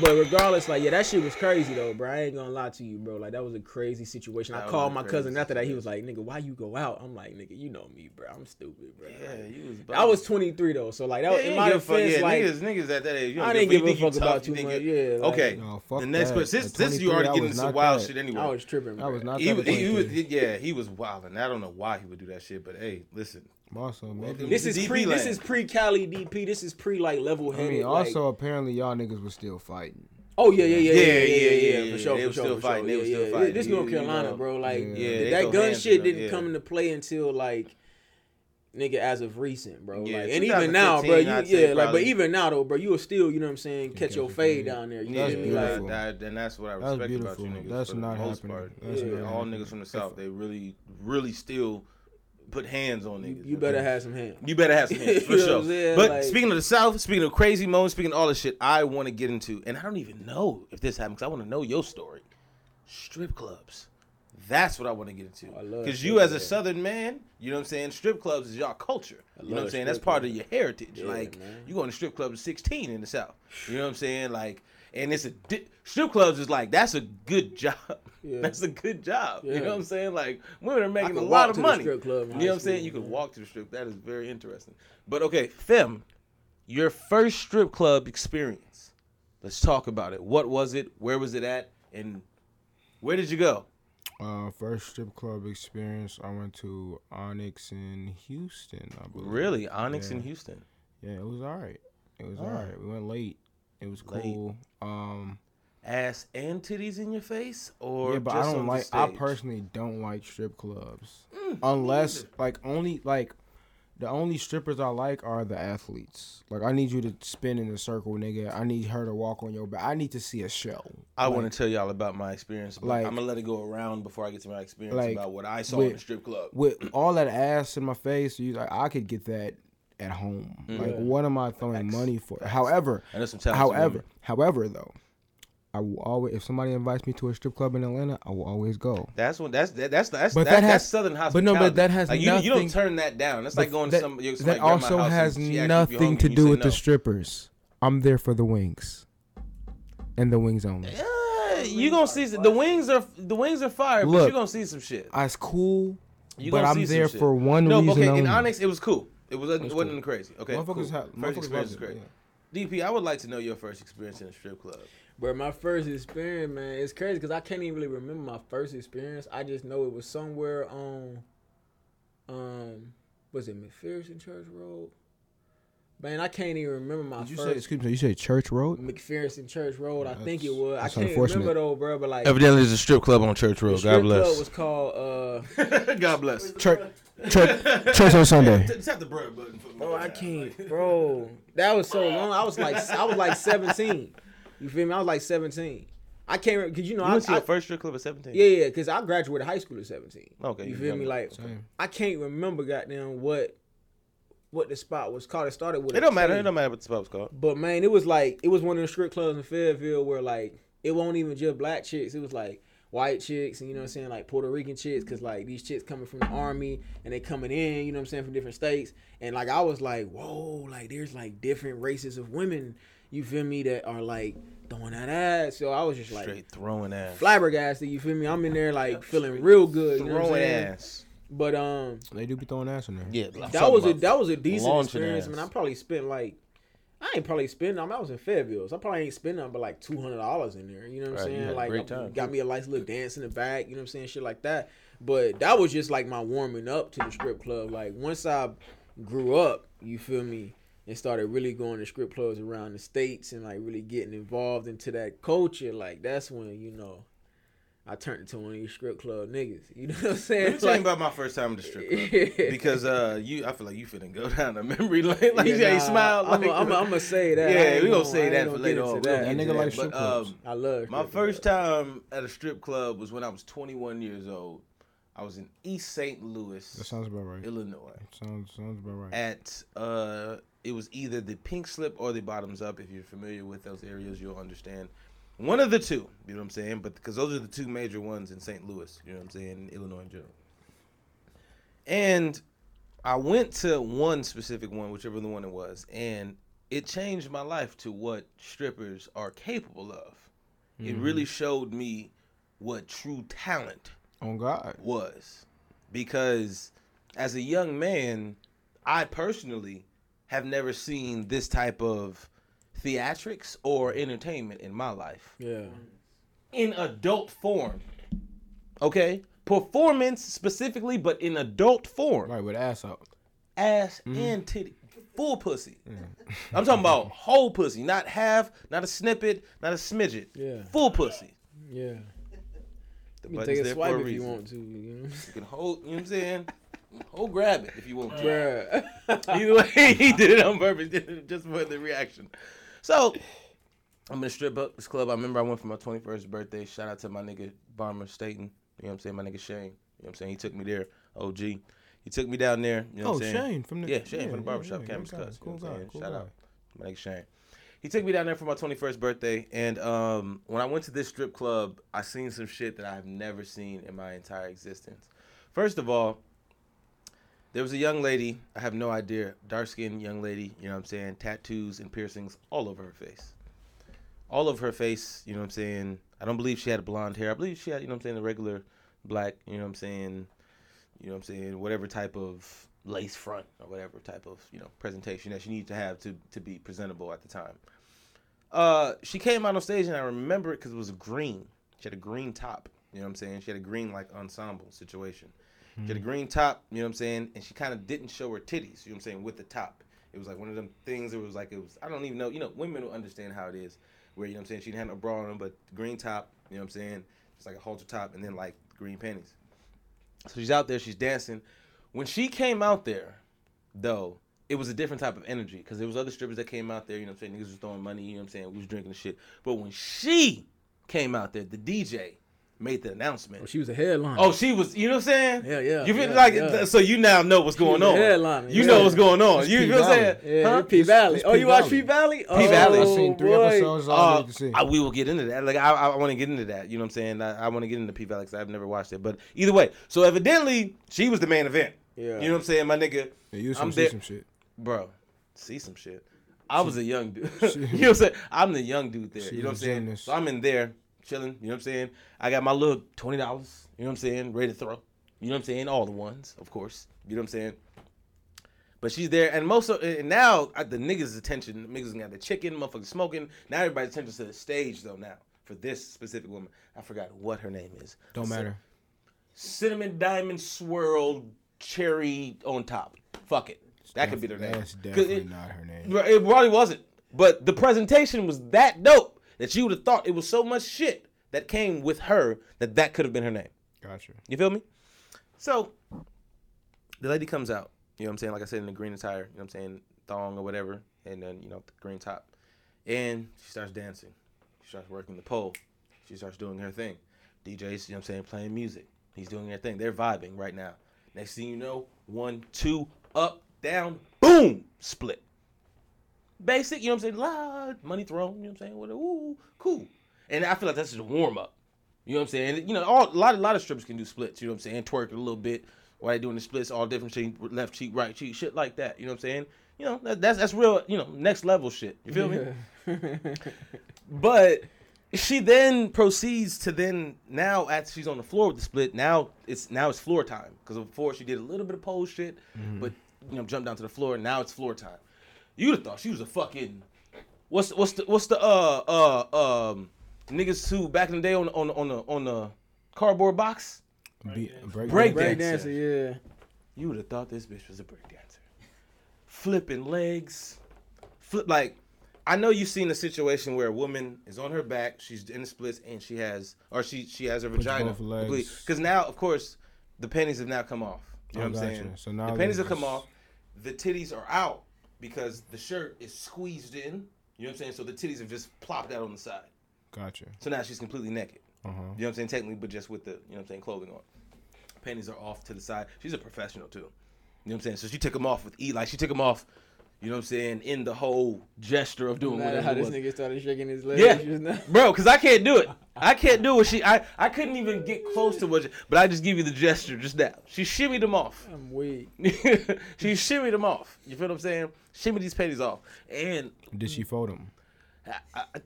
but regardless, like yeah, that shit was crazy though, bro. I ain't gonna lie to you, bro. Like that was a crazy situation. That I called my crazy cousin after that. He was like, "Nigga, why you go out?" I'm like, "Nigga, you know me, bro. I'm stupid, bro." Yeah, you was. I was 23 though, so like that Yeah, was you in my give a fuck. defense, Yeah, like niggas, niggas at that age. You I don't didn't give a think you fuck about tough, too you think much. Yeah. like, Okay. No, fuck The next that. question. This, At since you already getting into some wild that. shit anyway. I was tripping. I was not He, that. was- he, was, yeah, he was wild, and I don't know why he would do that shit. But hey, listen, Also, maybe. This is DP pre. This is pre Cali DP. This is pre like level I headed. mean, also apparently y'all niggas was still fighting. oh yeah, yeah, yeah, yeah, Yeah, yeah, yeah, yeah, yeah, yeah, for sure, they for was sure, still for fighting, sure. they Yeah, was still yeah. fighting. This You- North you Carolina, know. bro. Like Yeah, they that gun shit didn't yeah. come into play until like nigga as of recent, bro. Yeah, like, and even now, bro, you I'd yeah, like, but even now though, bro, you will still, you know what I'm saying, catch your fade your down there. You Yeah, That's feel me? Like, beautiful. that, and that's what I respect about you niggas. That's for not the most happening. part. That's Yeah. all niggas from the south, they really, really still put hands on you, niggas. you better have some hands. You better have some <laughs> hands for You sure. But Like- speaking of the South, speaking of crazy moments, speaking of all this shit, I want to get into, and I don't even know if this happened because I want to know your story. Strip clubs. That's what I want to get into. Oh, because strip you, as a. Southern man, you know what I'm saying. Strip clubs is y'all culture. You know what I'm saying. That's part of your heritage. Yeah, like man. you going to strip clubs at 16 in the South. You know what I'm saying. Like, and it's a di- strip clubs is like that's a good job. Yeah. <laughs> That's a good job. You know what I'm saying. Like women are making a could lot walk of to the money. strip club you know what I'm saying. school, You could man. walk to the strip. That is very interesting. But okay, Fem, your first strip club experience. Let's talk about it. What was it? Where was it at? And where did you go? Uh, first strip club experience, I went to Onyx in Houston. I believe. Really, Onyx in Houston. Yeah, it was alright. It was Alright. alright. We went late. It was cool. Um, Ass and titties in your face, or yeah, but just I don't like. I personally don't like strip clubs, Mm, unless like only like the only strippers I like are the athletes. Like I need you to spin in a circle, nigga. I need her to walk on your back. I need to see a show. I Like, want to tell y'all about my experience. But like- I'm gonna let it go around before I get to my experience like, about what I saw with- in the strip club. with all that ass in my face. You like I could get that at home. Like what am I throwing Facts. money for? However, some however, women. however though, I will always if somebody invites me to a strip club in Atlanta, I will always go. That's what that's that, that's that's But that, that that's has- southern hospitality. but no, but that has like, you, you don't turn that down. That's like going that, to some your- that also has and she asks you if you're nothing to do with the strippers. I'm there for the wings, and the wings only. Yeah, you gonna see the wings are the wings are fire, but Look, you gonna see some shit. It's cool, You but I'm there for one No, reason but okay. only. In Onyx, it was cool. It was it was wasn't cool. crazy. Okay, motherfuckers cool. have, first experience is it, great. yeah. DP, I would like to know your first experience in a strip club. But my first experience, man, it's crazy because I can't even really remember my first experience. I just know it was somewhere on, um, was it McPherson Church Road? Man, I can't even remember my Did you say? first Excuse me. You say Church Road? McPherson Church Road. I Yeah, think it was. I that's can't unfortunate. remember though, bro. But like, Evidently, there's a strip club on Church the Road. strip club was called. uh <laughs> God bless. Church. Church. Church on Sunday. <laughs> Just have the bird button for me. Bro, I can't, bro. That was so long. I was like, I was like 17. You feel me? I was like 17. I can't remember because you know You I, went to I your first strip club at 17. yeah yeah because I graduated high school at 17. Okay, you you feel me? young. Like Same. I can't remember goddamn what what the spot was called. It started with It don't matter. K. It don't matter what the spot was called. But man, it was like it was one of the strip clubs in Fayetteville where like it won't even just black chicks. It was like white chicks and you know what I'm saying, like Puerto Rican chicks, cause like these chicks coming from the army and they coming in, you know what I'm saying, from different states. And like I was like, whoa, like there's like different races of women, you feel me, that are like throwing that ass. So I was just like Straight throwing ass. flabbergasted, you feel me? I'm in there like feeling real good. You know what I'm Throwing saying? ass. But um They do be throwing ass in there. Yeah, I'm that was a that was a decent experience. ass. Man, I probably spent like I ain't probably spend. I mean, I was in Fayetteville, so I probably ain't spend nothing but like two hundred dollars in there. You know what I'm Right, saying? Like, great time, got me a nice little dance in the back. You know what I'm saying? Shit like that. But that was just like my warming up to the strip club. Like once I grew up, you feel me, and started really going to strip clubs around the states and like really getting involved into that culture. Like that's when you know. I turned into one of these strip club niggas. You <laughs> know what I'm saying? Let me tell you Like- about my first time in the strip club. <laughs> because uh, you, I feel like you finna go down the memory lane. <laughs> Like Yeah, yeah, you nah, smile. I'm Like, gonna say that. Yeah, we gonna gonna- say I ain't that gonna for later on. that. We'll That into nigga likes but, strip clubs. um, I love My strip first clubs. time at a strip club was when I was 21 years old. I was in East St. Louis, That sounds about right. Illinois. Sounds sounds about right. At uh, it was either the Pink Slip or the Bottoms Up. If you're familiar with those areas, you'll understand. One of the two, you know what I'm saying? But because those are the two major ones in St. Louis, you know what I'm saying, Illinois in general. And I went to one specific one, whichever the one it was, and it changed my life to what strippers are capable of. It mm-hmm. really showed me what true talent On God. was because as a young man i personally have never seen this type of theatrics or entertainment in my life Yeah. in adult form okay performance specifically but in adult form Right with ass out. ass mm-hmm. and titty full pussy i'm talking about whole pussy not half not a snippet not a smidget Yeah. full pussy Yeah. the You can take a swipe a if you want to. You know? you can hold you know what i'm saying Oh, grab it if you want to. Bruh. <laughs> Either way, he did it on purpose, <laughs> just for the reaction. So I'm gonna strip up this club. I remember I went for my 21st birthday. Shout out to my nigga Bomber Staten. You know what I'm saying? My nigga Shane. You know what I'm saying? He took me there. OG. He took me down there. You know Oh, what I'm saying? Shane from the Yeah, Shane from the barbershop, yeah, Campus Cuts. Cool you know what I'm guy, cool Shout guy. out. My nigga Shane. He took me down there for my 21st birthday, and um, when I went to this strip club, I seen some shit that I've never seen in my entire existence. First of all, there was a young lady, I have no idea, dark skinned young lady, you know what I'm saying, tattoos and piercings all over her face. All over her face, you know what I'm saying. I don't believe she had blonde hair. I believe she had, you know what I'm saying, the regular black, you know what I'm saying, you know what I'm saying, whatever type of lace front or whatever type of, you know, presentation that she needed to have to, to be presentable at the time. Uh, she came out on stage and I remember it because it was green. She had a green top, you know what I'm saying? She had a green like ensemble situation. Had a hmm. green top, you know what I'm saying? And she kind of didn't show her titties, you know what I'm saying, with the top. It was like one of them things, it was like, it was, I don't even know, you know, women will understand how it is, where, you know what I'm saying, she didn't have no bra on, but green top, you know what I'm saying, it's like a halter top, and then like green panties. So she's out there, she's dancing. When she came out there, though, it was a different type of energy because there was other strippers that came out there, you know what I'm saying, niggas was throwing money, you know what I'm saying, we was drinking the shit. But when she came out there, the DJ made the announcement. She was a headline. Oh, she was. You know what I'm saying? Yeah, yeah, You feel yeah, like yeah. so you now know what's going was a on. headliner, You yeah. know what's going on. It's You P feel what I'm saying? yeah, Huh? P Valley. Oh, you watch P Valley? P Valley. I Oh, seen three boy. episodes. All Uh, need to see. I, we will get into that. Like I, I, I want to get into that. You know what I'm saying? I, I want to get into P Valley because I've never watched it. But either way, so evidently she was the main event. Yeah. You know what I'm saying, my nigga, Yeah, you some see some shit. bro. See some shit. I was a young dude. <laughs> you know what I'm saying? I'm the young dude there. She You know what I'm saying? genius. So I'm in there chilling. You know what I'm saying? I got my little twenty dollars. You know what I'm saying? Ready to throw. You know what I'm saying? All the ones, of course. You know what I'm saying? But she's there, and most of and now the niggas' attention, niggas got the chicken, motherfuckers smoking. Now everybody's attention to the stage though. Now for this specific woman, I forgot what her name is. Don't matter. Cinnamon diamond swirled cherry on top. Fuck it. That could be their name. That's definitely it- not her name. It probably wasn't. But the presentation was that dope that you would have thought it was so much shit that came with her that that could have been her name. Gotcha. You feel me? So the lady comes out, you know what I'm saying? Like I said, in the green attire, you know what I'm saying? Thong or whatever, and then, you know, the green top. And she starts dancing. She starts working the pole. She starts doing her thing. DJ's, you know what I'm saying, playing music. He's doing their thing. They're vibing right now. Next thing you know, one, two, up, down, boom, split. Basic, you know what I'm saying? La, money thrown, you know what I'm saying? Whatever, ooh, cool. And I feel like that's just a warm up. You know what I'm saying? You know, all, a lot, a lot of strippers can do splits. You know what I'm saying? Twerk a little bit while they doing the splits, all different shit, left cheek, right cheek, shit like that. You know what I'm saying? You know, that, that's that's real. You know, next level shit. You feel me? <laughs> But she then proceeds to then now as she's on the floor with the split. Now it's now it's floor time because before she did a little bit of pose shit, mm-hmm. but you know jumped down to the floor. Now it's floor time. You'd have thought she was a fucking what's what's the what's the uh uh um niggas who back in the day on on on the on the cardboard box. Be, break, Break dance. Break dancer. dancer, yeah. You would have thought this bitch was a breakdancer. Flipping legs. Flip like I know you've seen a situation where a woman is on her back, she's in the splits, and she has or she she has her Puts vagina. both. Because now, of course, the panties have now come off. You know I what I'm gotcha. saying? So now the panties they're have come off. The titties are out because the shirt is squeezed in. You know what I'm saying? So the titties have just plopped out on the side. Gotcha. So now she's completely naked. Uh huh. You know what I'm saying? Technically, but just with the, you know what I'm saying, clothing on. Panties are off to the side. She's a professional too. You know what I'm saying? So she took them off with E. Like she took them off, you know what I'm saying, in the whole gesture of doing Matter whatever how it this was. nigga started shaking his legs Yeah. <laughs> Bro, because I can't do it. I can't do what she, I, I couldn't even get close to what she, but I just give you the gesture just now. She shimmied them off. I'm weak. <laughs> she shimmied them off. You feel what I'm saying? Shimmy these panties off. And Did she fold him? I, I,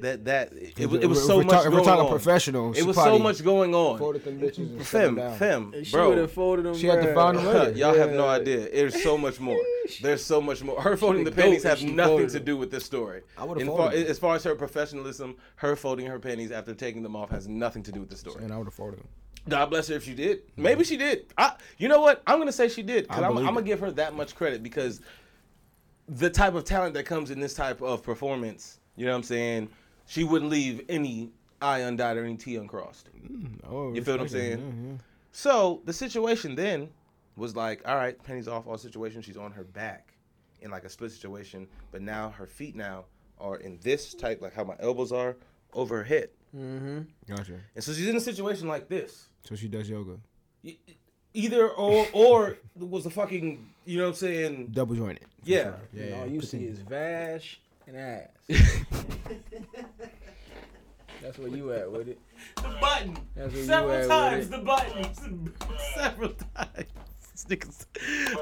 that, that, it, it, was- it was so we're much talk- if going we're talking on. professional. It was so much going on. Folded them bitches and set Fem, them fem, She would bro. have folded them. She had to find them later. <laughs> Y'all have no idea. There's so much more. <laughs> There's so much more. Her folding the the panties have nothing to do with this story. I would've folded far, them. as far as her professionalism, her folding her panties after taking them off has nothing to do with the story. And I would have folded them. God bless her if she did. Mm-hmm. Maybe she did. I, you know what? I'm gonna say she did because I I'm, I'm gonna give her that much credit because the type of talent that comes in this type of performance, you know what I'm saying? She wouldn't leave any I undotted or any T uncrossed. Oh, You feel what I'm saying? Yeah, yeah. So the situation then was like, all right, Penny's off all situation. She's on her back in like a split situation, but now her feet now are in this type, like how my elbows are over her head. Mm-hmm. Gotcha. And so she's in a situation like this. So she does yoga. E- Either or or was the fucking you know what I'm saying? Double jointed. Yeah. sure. Yeah. And yeah. all you Put see is Vash and ass. <laughs> That's where you at with it. The button. That's where you Several at times with the button. <laughs> Several times.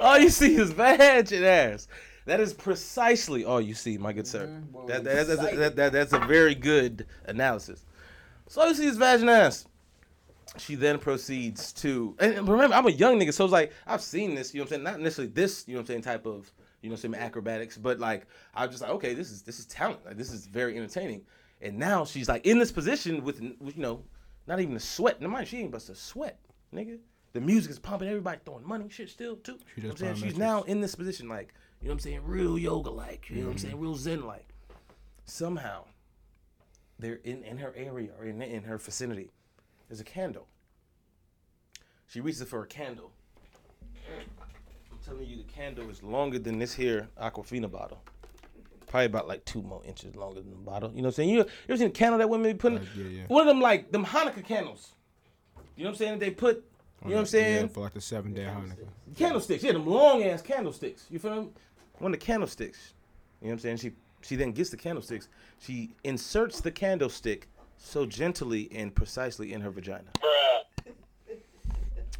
All you see is vag and ass. That is precisely all you see, my good sir. Mhm. Boy, That, we that, that's, a, that, that, that's a very good analysis. So all you see is vag and ass. She then proceeds to, and remember, I'm a young nigga, so it's like, I've seen this, you know what I'm saying? Not necessarily this, you know what I'm saying, type of, you know what I'm saying, acrobatics, but like, I'm just like, okay, this is, this is talent. Like, this is very entertaining. And now she's like in this position with, with you know, not even a sweat. No mind, she ain't but a sweat, nigga. The music is pumping, everybody throwing money, shit still too. She You know does what I'm saying? She's now in this position, like, you know what I'm saying, real yoga like, you know what I'm mm-hmm. saying, real zen like. Somehow, they're in, in her area or in, in her vicinity. There's a candle. She reaches for a candle. I'm telling you, the candle is longer than this here Aquafina bottle. Probably about like two more inches longer than the bottle. You know what I'm saying? You, you ever seen a candle that women be putting? Like, yeah, yeah. One of them like them Hanukkah candles. You know what I'm saying? They put. You know what I'm saying? Yeah, for like the seven day Hanukkah. candlesticks. Yeah, them long ass candlesticks. You feel me? One of the candlesticks. You know what I'm saying? She she then gets the candlesticks. She inserts the candlestick so gently and precisely in her vagina.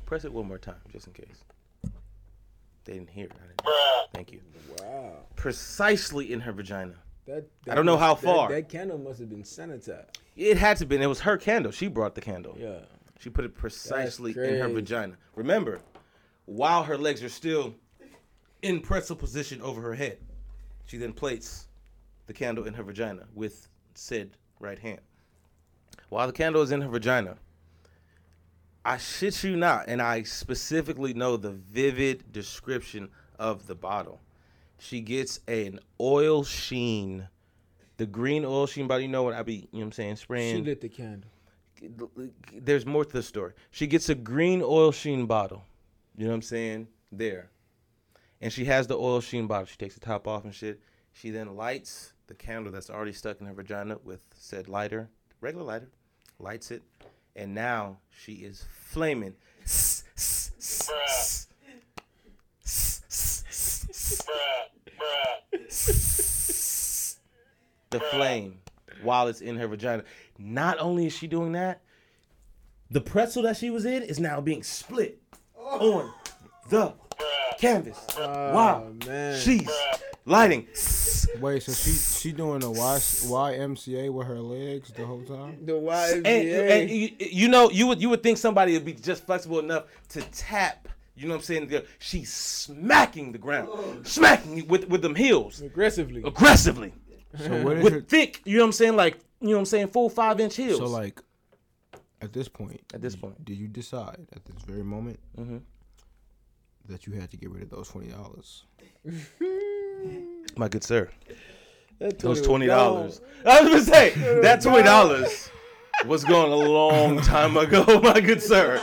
Press it one more time, just in case. They didn't hear it. I didn't- Thank you. Wow. Precisely in her vagina. That, I don't know how that- far. That, candle must have been sanitized. It had to be. It was her candle. She brought the candle. Yeah. She put it precisely in her vagina. Remember, while her legs are still in pretzel position over her head, she then plates the candle in her vagina with said right hand. While the candle is in her vagina, I shit you not, and I specifically know the vivid description of the bottle. She gets an oil sheen, the green oil sheen bottle. You know what I be, you know what I'm saying, spraying She lit the candle. there's more to the story. She gets a green oil sheen bottle. You know what I'm saying? There. And she has the oil sheen bottle. She takes the top off and shit. She then lights the candle that's already stuck in her vagina with said lighter, regular lighter, lights it, and now she is flaming. The flame while it's in her vagina. Not only is she doing that, the pretzel that she was in is now being split on the canvas. Oh, wow. Oh, man. She's lighting. Wait, so she she doing a Y YMCA with her legs the whole time? The YMCA. and you, you know, you would you would think somebody would be just flexible enough to tap. You know what I'm saying? She's smacking the ground, smacking with with them heels aggressively. aggressively So what is with her, thick. You know what I'm saying? Like you know what I'm saying? Full five inch heels. so like at this point? At this point. did you decide at this very moment Mhm. That you had to get rid of those twenty dollars? my good sir. That Those twenty dollars. I was gonna say that twenty dollars was gone a long time ago, <laughs> my good sir.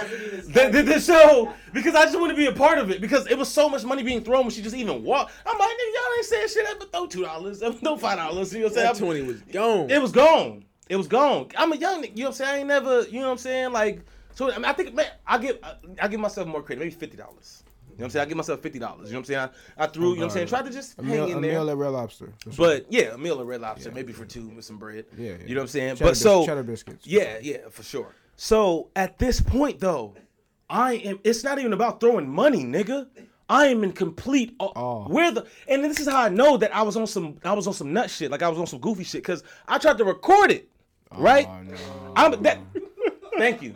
The, the, the show because I just want to be a part of it because it was so much money being thrown when she just even walked. I'm like, nigga, y'all ain't saying shit. I but throw two dollars, <laughs> throw five dollars. You know what I'm That saying? 20 was gone. It was gone. It was gone. I'm a young nigga. You know what I'm saying? I ain't never. You know what I'm saying? Like, so I, mean, I think man, I give I, I give myself more credit. Maybe fifty dollars. You know what I'm saying? I give myself fifty dollars. You know what I'm saying? I, I threw. you know what I'm saying? Tried to just hang meal, in a there. meal at Red Lobster. sure. But yeah, a meal of red lobster, maybe for two with some bread. Yeah, yeah. You know what I'm saying? Cheddar but bis- so cheddar biscuits. yeah, yeah, for sure. So at this point though, I am. It's not even about throwing money, nigga. I am in complete. awe. Awe. Where the and this is how I know that I was on some. I was on some nut shit. Like I was on some goofy shit because I tried to record it. Oh, right. Oh, no. I'm that. <laughs> Thank you.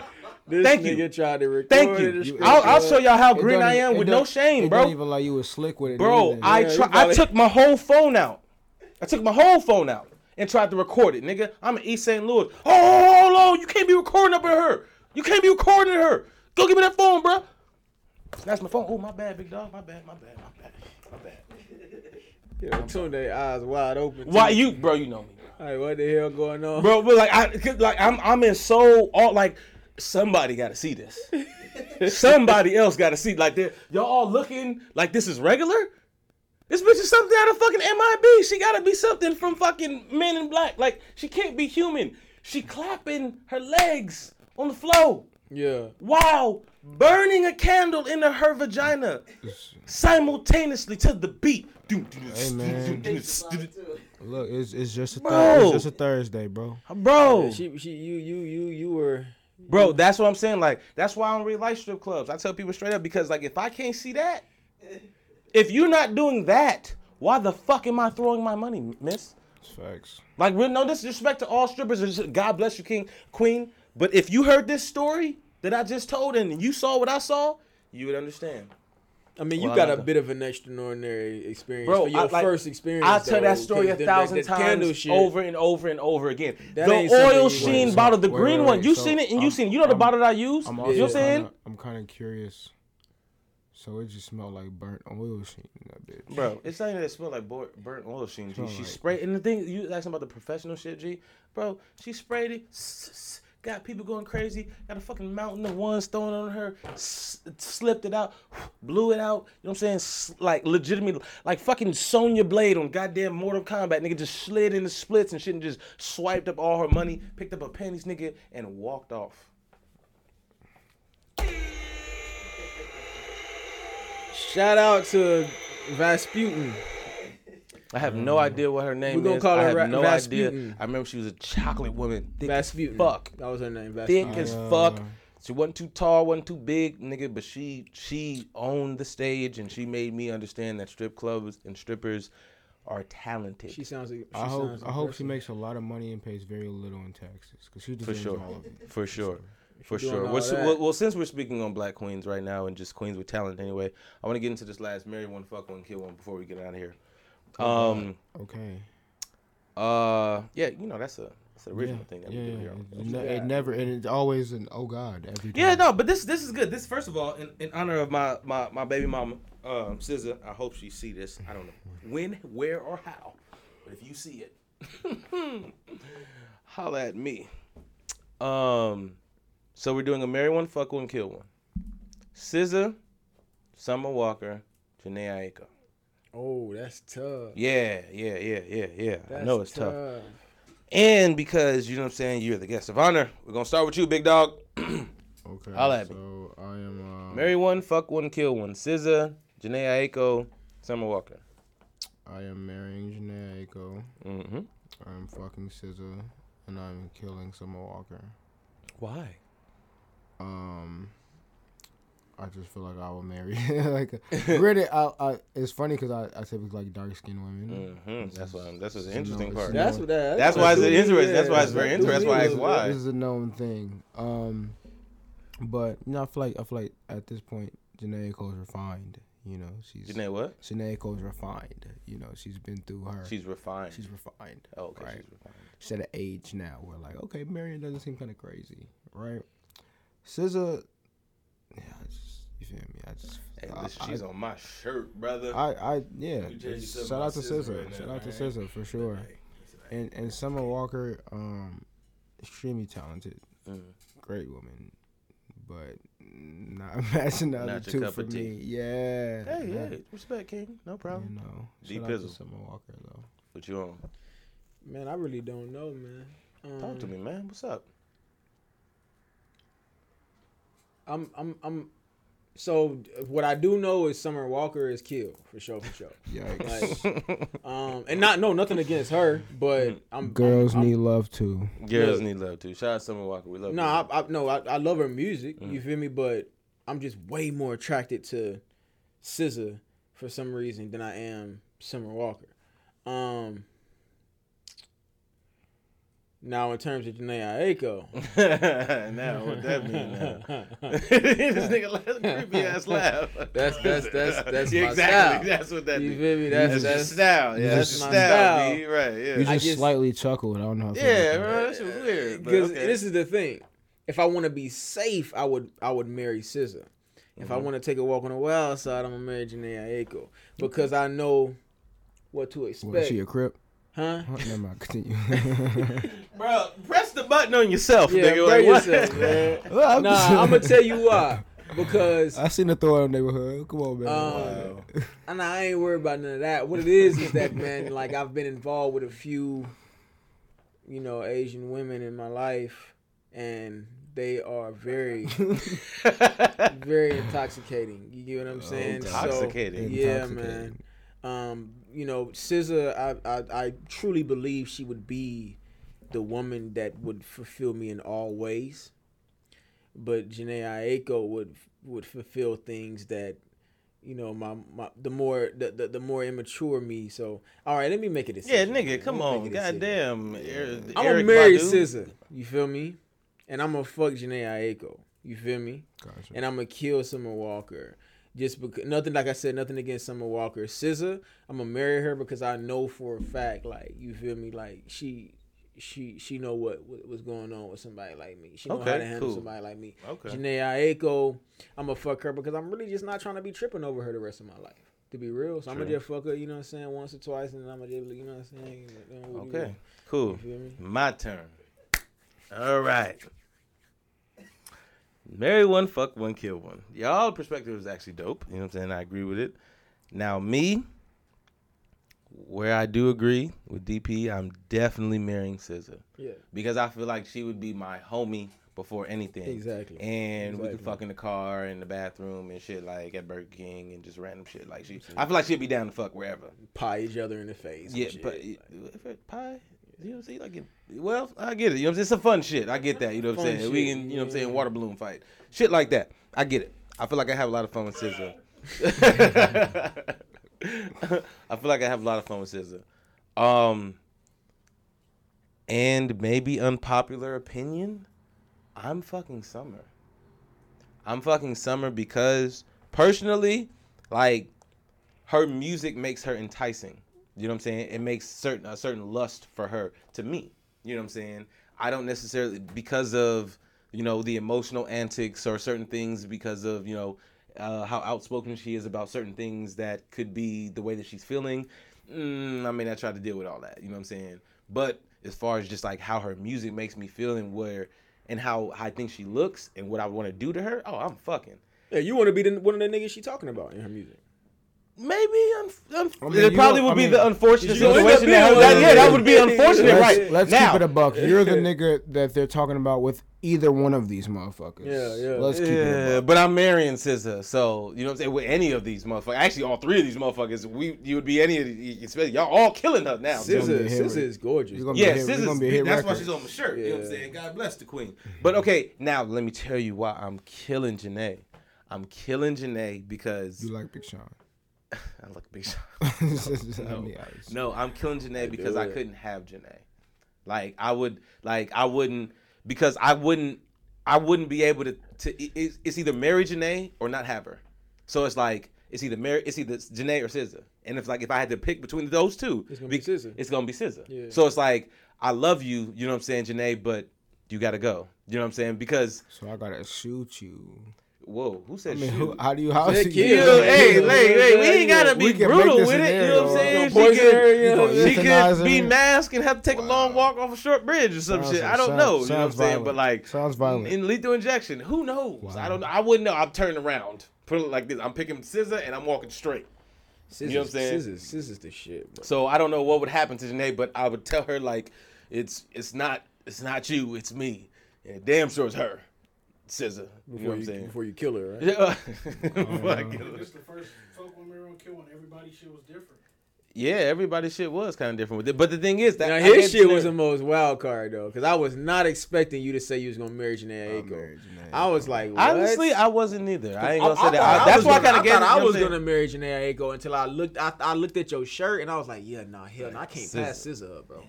This Thank nigga you. tried to record Thank you. and You- I'll, I'll show y'all how It green don't I am it with don't- no shame, it bro. Don't even like you was slick with it. Bro, neither. I Yeah, you try, I probably- took my whole phone out. I took my whole phone out and tried to record it, nigga. I'm in East St. Louis. Oh, oh, oh, oh, hold on, you can't be recording up in her. You can't be recording her. Go give me that phone, bro. That's my phone. Oh, my bad, big dog. My bad, my bad, my bad, my bad. <laughs> Yeah, tune their eyes wide open. Why you, bro? You know me, Like, what the hell going on? bro. But like, I, 'cause, like, I'm, I'm in so all like. Somebody got to see this. somebody else got to see. Like, y'all all looking like this is regular. This bitch is something out of fucking MIB. She gotta be something from fucking Men in Black. Like, she can't be human. She clapping her legs on the floor Yeah. while burning a candle into her vagina simultaneously to the beat. Hey, man. Look, it's it's just a Bro. thir- it's just a Thursday, bro. Bro, She she you you you you were bro, that's what I'm saying. Like, that's why I don't really like strip clubs. I tell people straight up because, like, if I can't see that, if you're not doing that, why the fuck am I throwing my money, miss? It's facts. Like, real no disrespect to all strippers. just- God bless you, king, queen. But if you heard this story that I just told and you saw what I saw, you would understand. I mean, you Well, got a bit of an extraordinary experience Bro, for your I- like, first experience. I'll tell though, that story a the- thousand the candle times shit- over and over and over again. The oil sheen Wait, bottle, the so- green wait, one. You so seen it and you I'm- seen. You know the I'm- bottle that I use. I'm you also know what I'm saying, kinda- I'm kind of curious. So it just smelled like burnt oil sheen in that bitch. bro? It's not even that it smell like burnt oil sheen. G. She like- sprayed and the thing you asking about the professional shit, G. Bro, she sprayed it. Got people going crazy. Got a fucking mountain of ones thrown on her. s- slipped it out. Blew it out. You know what I'm saying? S- Like legitimately, like fucking Sonya Blade on goddamn Mortal Kombat. Nigga just slid in the splits and shit and just swiped up all her money, picked up her pennies, nigga, and walked off. Shout out to Vasputin. I have no idea what her name We're gonna is. call I her have Ra- no Rasputin. idea. I remember she was a chocolate woman, thick as fuck, That was her name. thick Vasputin. as Uh, fuck. She wasn't too tall, wasn't too big, nigga, but she she owned the stage and she made me understand that strip clubs and strippers are talented. She sounds. She I hope sounds I hope she impressive. makes a lot of money and pays very little in taxes because she for deserves sure, all of it. for sure, for doing sure. all Well, so- that. well, well, since we're speaking on black queens right now and just queens with talent anyway, I want to get into this last marry one, fuck one, kill one before we get out of here. Um. Okay. Uh. Yeah. You know that's a that's the original yeah, thing that yeah, we do here. It, ne- it never and it's always an oh god every time. Yeah, no, but this this is good. This first of all, in, in honor of my my my baby mama, um, SZA. I hope she see this. I don't know when, where, or how, but if you see it, <laughs> holla at me. Um, so we're doing a marry one, fuck one, kill one. SZA, Summer Walker, Jhené Aiko. Oh, that's tough. Yeah, yeah, yeah, yeah, yeah. That's I know it's tough. And because you know what I'm saying, you're the guest of honor. We're gonna start with you, big dog. <clears throat> Okay. Holla at me. so I am. Uh, Marry one, fuck one, kill one. SZA, Jhené Aiko, Summer Walker. I am marrying Jhené Aiko. Mm-hmm. I'm fucking SZA, and I'm killing Summer Walker. Why? Um, I just feel like I will marry. <laughs> like, really, I, I, it's funny because I, I typically like dark skinned women. Mm-hmm. That's why. That's what's the interesting no, part. it's That's No. what that. That's why it's what- interesting. That's why it's very interesting. That's why it's why. This is a known thing. Um, but you know, I feel like I feel like at this point, Jhené Cole's refined. You know, she's Jhené, what? Jhené Cole's refined. You know, she's been through her. She's refined. she's refined. oh, okay. right. She's refined. She's at an age now where like, okay, Marion doesn't seem kind of crazy, right? SZA, yeah, just you feel me? I just Hey, I- listen, I- she's on my shirt, brother. I, I yeah. You tell yourself Shout out to SZA SZA. right Shout now, out to man. SZA for sure. And and Summer Walker, um, extremely talented, Mm. great woman, but not <laughs> matching the other two for of me. Yeah. Hey, yeah. hey, respect, King. No You problem. know, D shout out to Pizzle. Summer Walker though. What you on? Man, I really don't know, man. Um, Talk to me, man. What's up? I'm, I'm, I'm. So what I do know is Summer Walker is killed for sure, for sure. Yikes. Like, um, and not no nothing against her, but I'm Girls I'm, I'm, need love too. Girls Look. need love too. Shout out Summer Walker. We love No, you. I, I no, I, I love her music. Mm. You feel me? But I'm just way more attracted to SZA for some reason than I am Summer Walker. Um. Now, in terms of Jhené Aiko, <laughs> now what that mean now? <laughs> this nigga laugh, creepy ass laugh. That's- that's- that's- that's Yeah, my exactly. style. That's what that you mean. feel me? That's That's, that's, your style. Yeah, that's that's, your my style. style. B. Right. You Yeah. just, I just- slightly chuckled. I don't know. How Yeah, about bro. That shit was weird. because okay. this is the thing. If I want to be safe, I would I would marry SZA. If I Mhm. want to take a walk on the wild side, I'm gonna marry Jhené Aiko because I know what to What, expect. she a crip? Huh? Never mind. Continue. <laughs> Bro, press the button on yourself, Yeah, nigga. Like, yourself, man. <laughs> Well, I'm just- Nah, I'm gonna tell you why. Because I seen the throw out neighborhood. Come on, man. Um, and I ain't worried about none of that. What it is is that man, like I've been involved with a few, you know, Asian women in my life, and they are very, <laughs> very intoxicating. You get what I'm saying? So, Intoxicating. yeah, man. Um, you know, SZA, I, I I truly believe she would be the woman that would fulfill me in all ways. But Jhené Aiko would would fulfill things that, you know, my, my the more the, the, the more immature me. So all right, let me make it a Yeah, nigga, come on. make it a decision. Goddamn. Er- I'm gonna Eric marry Badu. SZA. You feel me? And I'm gonna fuck Jhené Aiko. You feel me? Gotcha. and I'm gonna kill Summer Walker. Just because nothing like I said, nothing against Summer Walker. SZA, I'm gonna marry her because I know for a fact, like you feel me, like she, she, she know what, what was going on with somebody like me. She know how to handle cool. somebody like me. Okay. Jhené Aiko, I'm gonna fuck her because I'm really just not trying to be tripping over her the rest of my life. To be real, so I'm gonna just fuck her. You know what I'm saying? Once or twice, and I'm gonna just, you know what I'm saying? You know, what do you Okay, cool. You feel me? My turn. All right. Marry one, fuck one, kill one. Y'all perspective is actually dope. You know what I'm saying? I agree with it. Now me, where I do agree with DP, I'm definitely marrying SZA. Yeah. because I feel like she would be my homie before anything. Exactly. And we could Exactly. fuck in the car, in the bathroom, and shit like at Burger King and just random shit. Like she, I feel like she'd be down to fuck wherever. Pie each other in the face. Yeah, shit. but if pie, you know what I'm saying? Like, it, well, I get it. You know what I'm saying? It's a fun shit. I get that. You know what I'm saying? We can, you know what I'm saying? Water balloon fight, shit like that. I get it. I feel like I have a lot of fun with SZA. <laughs> I feel like I have a lot of fun with SZA. Um, and maybe unpopular opinion, I'm fucking Summer. I'm fucking Summer because personally, like her music makes her enticing. You know what I'm saying? It makes certain a certain lust for her to me. You know what I'm saying? I don't necessarily because of you know the emotional antics or certain things because of you know uh, how outspoken she is about certain things that could be the way that she's feeling. Mm, I mean, I try to deal with all that. You know what I'm saying? But as far as just like how her music makes me feel and where and how I think she looks and what I want to do to her, oh, I'm fucking. Yeah, you want to be the, one of the niggas she talking about in her music. Maybe un- un- I mean, it probably would I be mean, the unfortunate you gonna end up situation. That, that- yeah, that would be unfortunate, Let's- right? Let's, let's now, keep it a buck. You're the <laughs> nigga that they're talking about with either one of these motherfuckers. Yeah, yeah. Let's keep it Yeah, buck. but I'm marrying SZA, so you know what I'm saying. With any of these motherfuckers, actually all three of these motherfuckers, we you would be any of these, y'all all killing her now. SZA, gonna be a hit SZA is gorgeous. Yeah, be a hit- you're SZA's gonna be a hit that's why she's on my shirt. You know what I'm saying? God bless the queen. But okay, now let me tell you why I'm killing Jhené. I'm killing Jhené because You like Big Sean? <laughs> I look big. shot. <laughs> No. I- No, I'm killing Jhené because I couldn't have Jhené. Like I would, like I wouldn't because I wouldn't, I wouldn't be able to. To it's, it's either marry Jhené or not have her. So it's like it's either marry, it's either Jhené or SZA. And if like if I had to pick between those two, It's gonna be SZA. It's gonna be SZA. Yeah. So it's like I love you, you know what I'm saying, Jhené, but you gotta go. You know what I'm saying? Because So I gotta shoot you. Whoa, who I said mean, shoot? who, how do you how Said is kill. Hey, Yeah. hey, hey, we ain't gotta be brutal with it. You know what I'm saying? She could- her, she could be masked and have to take a long walk off a short bridge or some Sounds- shit. I don't sounds- know. You know what I'm saying? But like, Sounds violent. in lethal injection, who knows? I don't know. I wouldn't know. I'm turning around. Put it like this. I'm picking SZA and I'm walking straight. SZA's, You know what I'm saying? SZA's, SZA's the shit, bro. So I don't know what would happen to Jhené, but I would tell her like, it's it's not it's not you, it's me. And damn sure it's her, SZA. You know Before what I'm you, saying? before you kill her, right? Yeah. <laughs> Before I uh-huh. kill her. This the first folk when we were on Kill when everybody shit was different. Yeah, everybody's shit was kind of different with it. But the thing is that Now his gave shit was the most wild card though, because I was not expecting you to say you was gonna marry Jhené Aiko. married Jhené I was like, what? Honestly, I wasn't either. I ain't gonna say I that. thought I- that's why I kind of gave. thought I was gonna marry Jhené Aiko until I looked. I, I looked at your shirt and I was like, yeah, nah, hell, no, I can't pass SZA up, bro.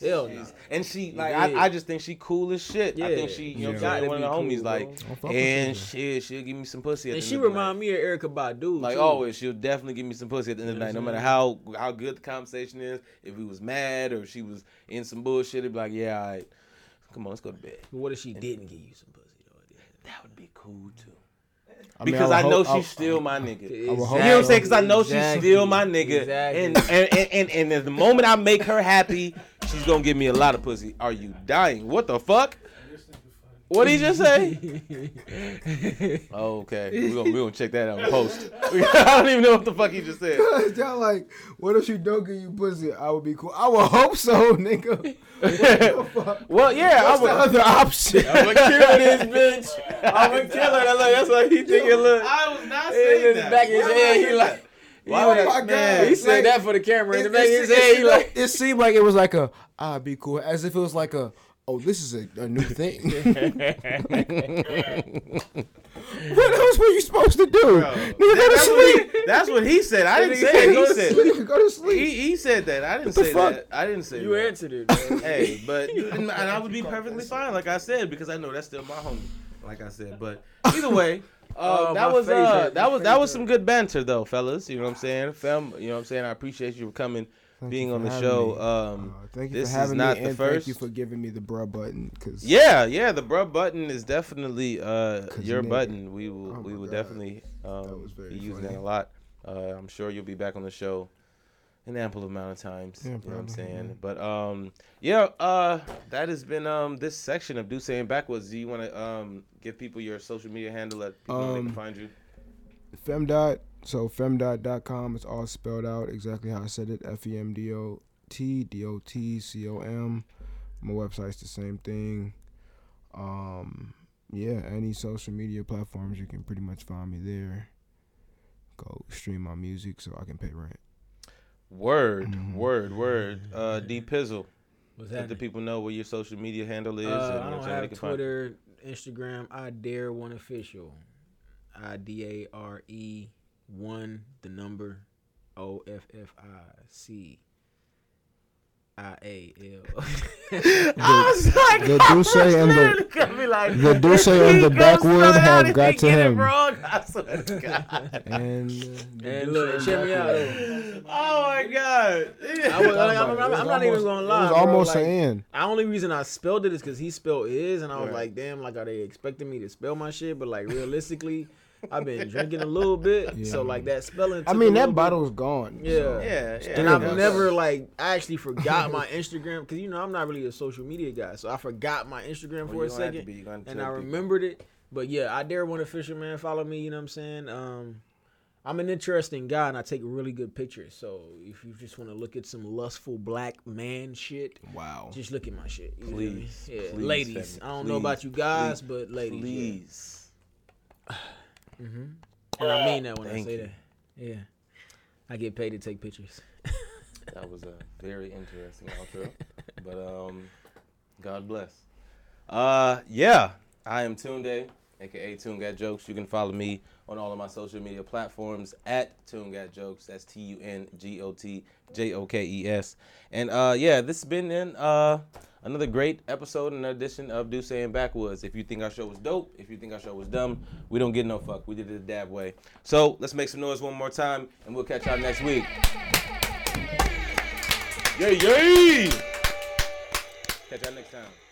Hell no. saying? And she like Yeah. I, I just think she cool as shit. I think she you know Yeah. what Gotta one of the be homies cool, like bro. Don't fuck with and SZA. shit she'll give me some pussy at And the she end of the night. remind me of Erykah Badu. Like too. always, she'll definitely give me some pussy at the end of the night, no matter how how good the conversation is. If we was mad or if she was in some bullshit, it'd be like, yeah, all right, come on, let's go to bed. What if she didn't give you some pussy though? That would be cool too. I mean, because I I, know hope- she's still my nigga. would You know what I'm saying? Because I know Exactly. she's still my nigga. Exactly. And, and, and, and, and, and the moment I make her happy, she's going to give me a lot of pussy. Are you dying? What the fuck? This nigga funny. What did he just say? <laughs> oh, okay. <laughs> We're going we gonna check that out in post. <laughs> I don't even know what the fuck he just said. Y'all like, what if she don't give you pussy? I would be cool. I would hope so, nigga. well, yeah, I What's the would. other option? I'm gonna kill this bitch. I'm gonna kill her. That's, like, that's what he thinking. Look, I was not in saying the that. back of his Why would head, he say like. that? Why would I- my man, God. He said Like- that for the camera. In the back of his head, it, he like, it seemed like it was like a, I'd be cool, as if it was like a, oh, this is a, a new <laughs> thing. <laughs> what else were you supposed to do? Nigga, go to That's what, sleep. he, that's what he said. I didn't Nigga say it. go to said sleep. Go to sleep. he, he said that. I didn't say fuck? that. I didn't say you that. answered it. Man. <laughs> Hey, but and I would be perfectly fine, like I said, because I know that's still my homie. Like I said, but either way, uh, Oh, that my was uh, that my was that was some good banter though, fellas. You know what I'm saying, fam. You know what I'm saying. I appreciate you for coming, Thank being on the show. Um, Uh, thank you this for is not me, the and thank you for giving me the bruh button. Cause yeah, yeah, the bruh button is definitely uh your nigga- button. We will Oh we will God. definitely um, be using funny. that a lot. Uh, I'm sure you'll be back on the show an ample amount of times. Yeah, you know what I'm saying? yeah. But um, yeah, uh, that has been um this section of Do Saying Backwards. Do you want to um give people your social media handle that people they can Um, find you? femdot. So femdot.com. It's all spelled out exactly how I said it. F E M D O T D O T C O M. My website's the same thing. Um, yeah, any social media platforms you can pretty much find me there. Go stream my music so I can pay rent. Word, Mhm. word, word. Uh, D Pizzle. What's Let the people know where your social media handle is. Uh, and I what don't they have can find. Twitter, Instagram. I dare one official. I D A R E one the number O F F I C I A L. <laughs> I was like, the I Duce and the- literally gonna be like, the <laughs> Duce and the goes backwood spell it out have got to him. wrong. <laughs> I swear to God. And, uh, And look, check me out. Oh my God. I was, like, I'm, I'm- I'm It not even gonna lie. It was bro, almost like, an end. The only reason I spelled it is because he spelled his, and I was Right. like, damn, like, are they expecting me to spell my shit? But like, realistically, <laughs> I've been drinking a little bit, Yeah. so like that spelling. I mean, a that little bit. bottle's gone. Yeah. so- Yeah, yeah. And I've of us. never like I actually forgot my Instagram because you know I'm not really a social media guy, so I forgot my Instagram Well, for a don't have to second, be. And tell I people. remembered it. But yeah, I dare one official man follow me. You know what I'm saying? Um, I'm an interesting guy and I take really good pictures. So if you just want to look at some lustful black man shit, Wow. just look at my shit. You feel me? Please, yeah, please, ladies. Femi, I don't know about you guys, but ladies, Please. <sighs> <sighs> yeah. Hmm And I mean that when Thank I say you. that. Yeah, I get paid to take pictures. <laughs> That was a very interesting outro. but um, God bless. Uh, yeah, I am Tunde, aka Tune Got Jokes. You can follow me on all of my social media platforms at Tune Got Jokes. That's T U N G O T J O K E S. And uh, yeah, this has been in uh another great episode and edition of Do Saying Backwoods. If you think our show was dope, if you think our show was dumb, we don't get no fuck. We did it the dab way. So let's make some noise one more time, and we'll catch y'all next week. Yay, yay! Catch y'all next time.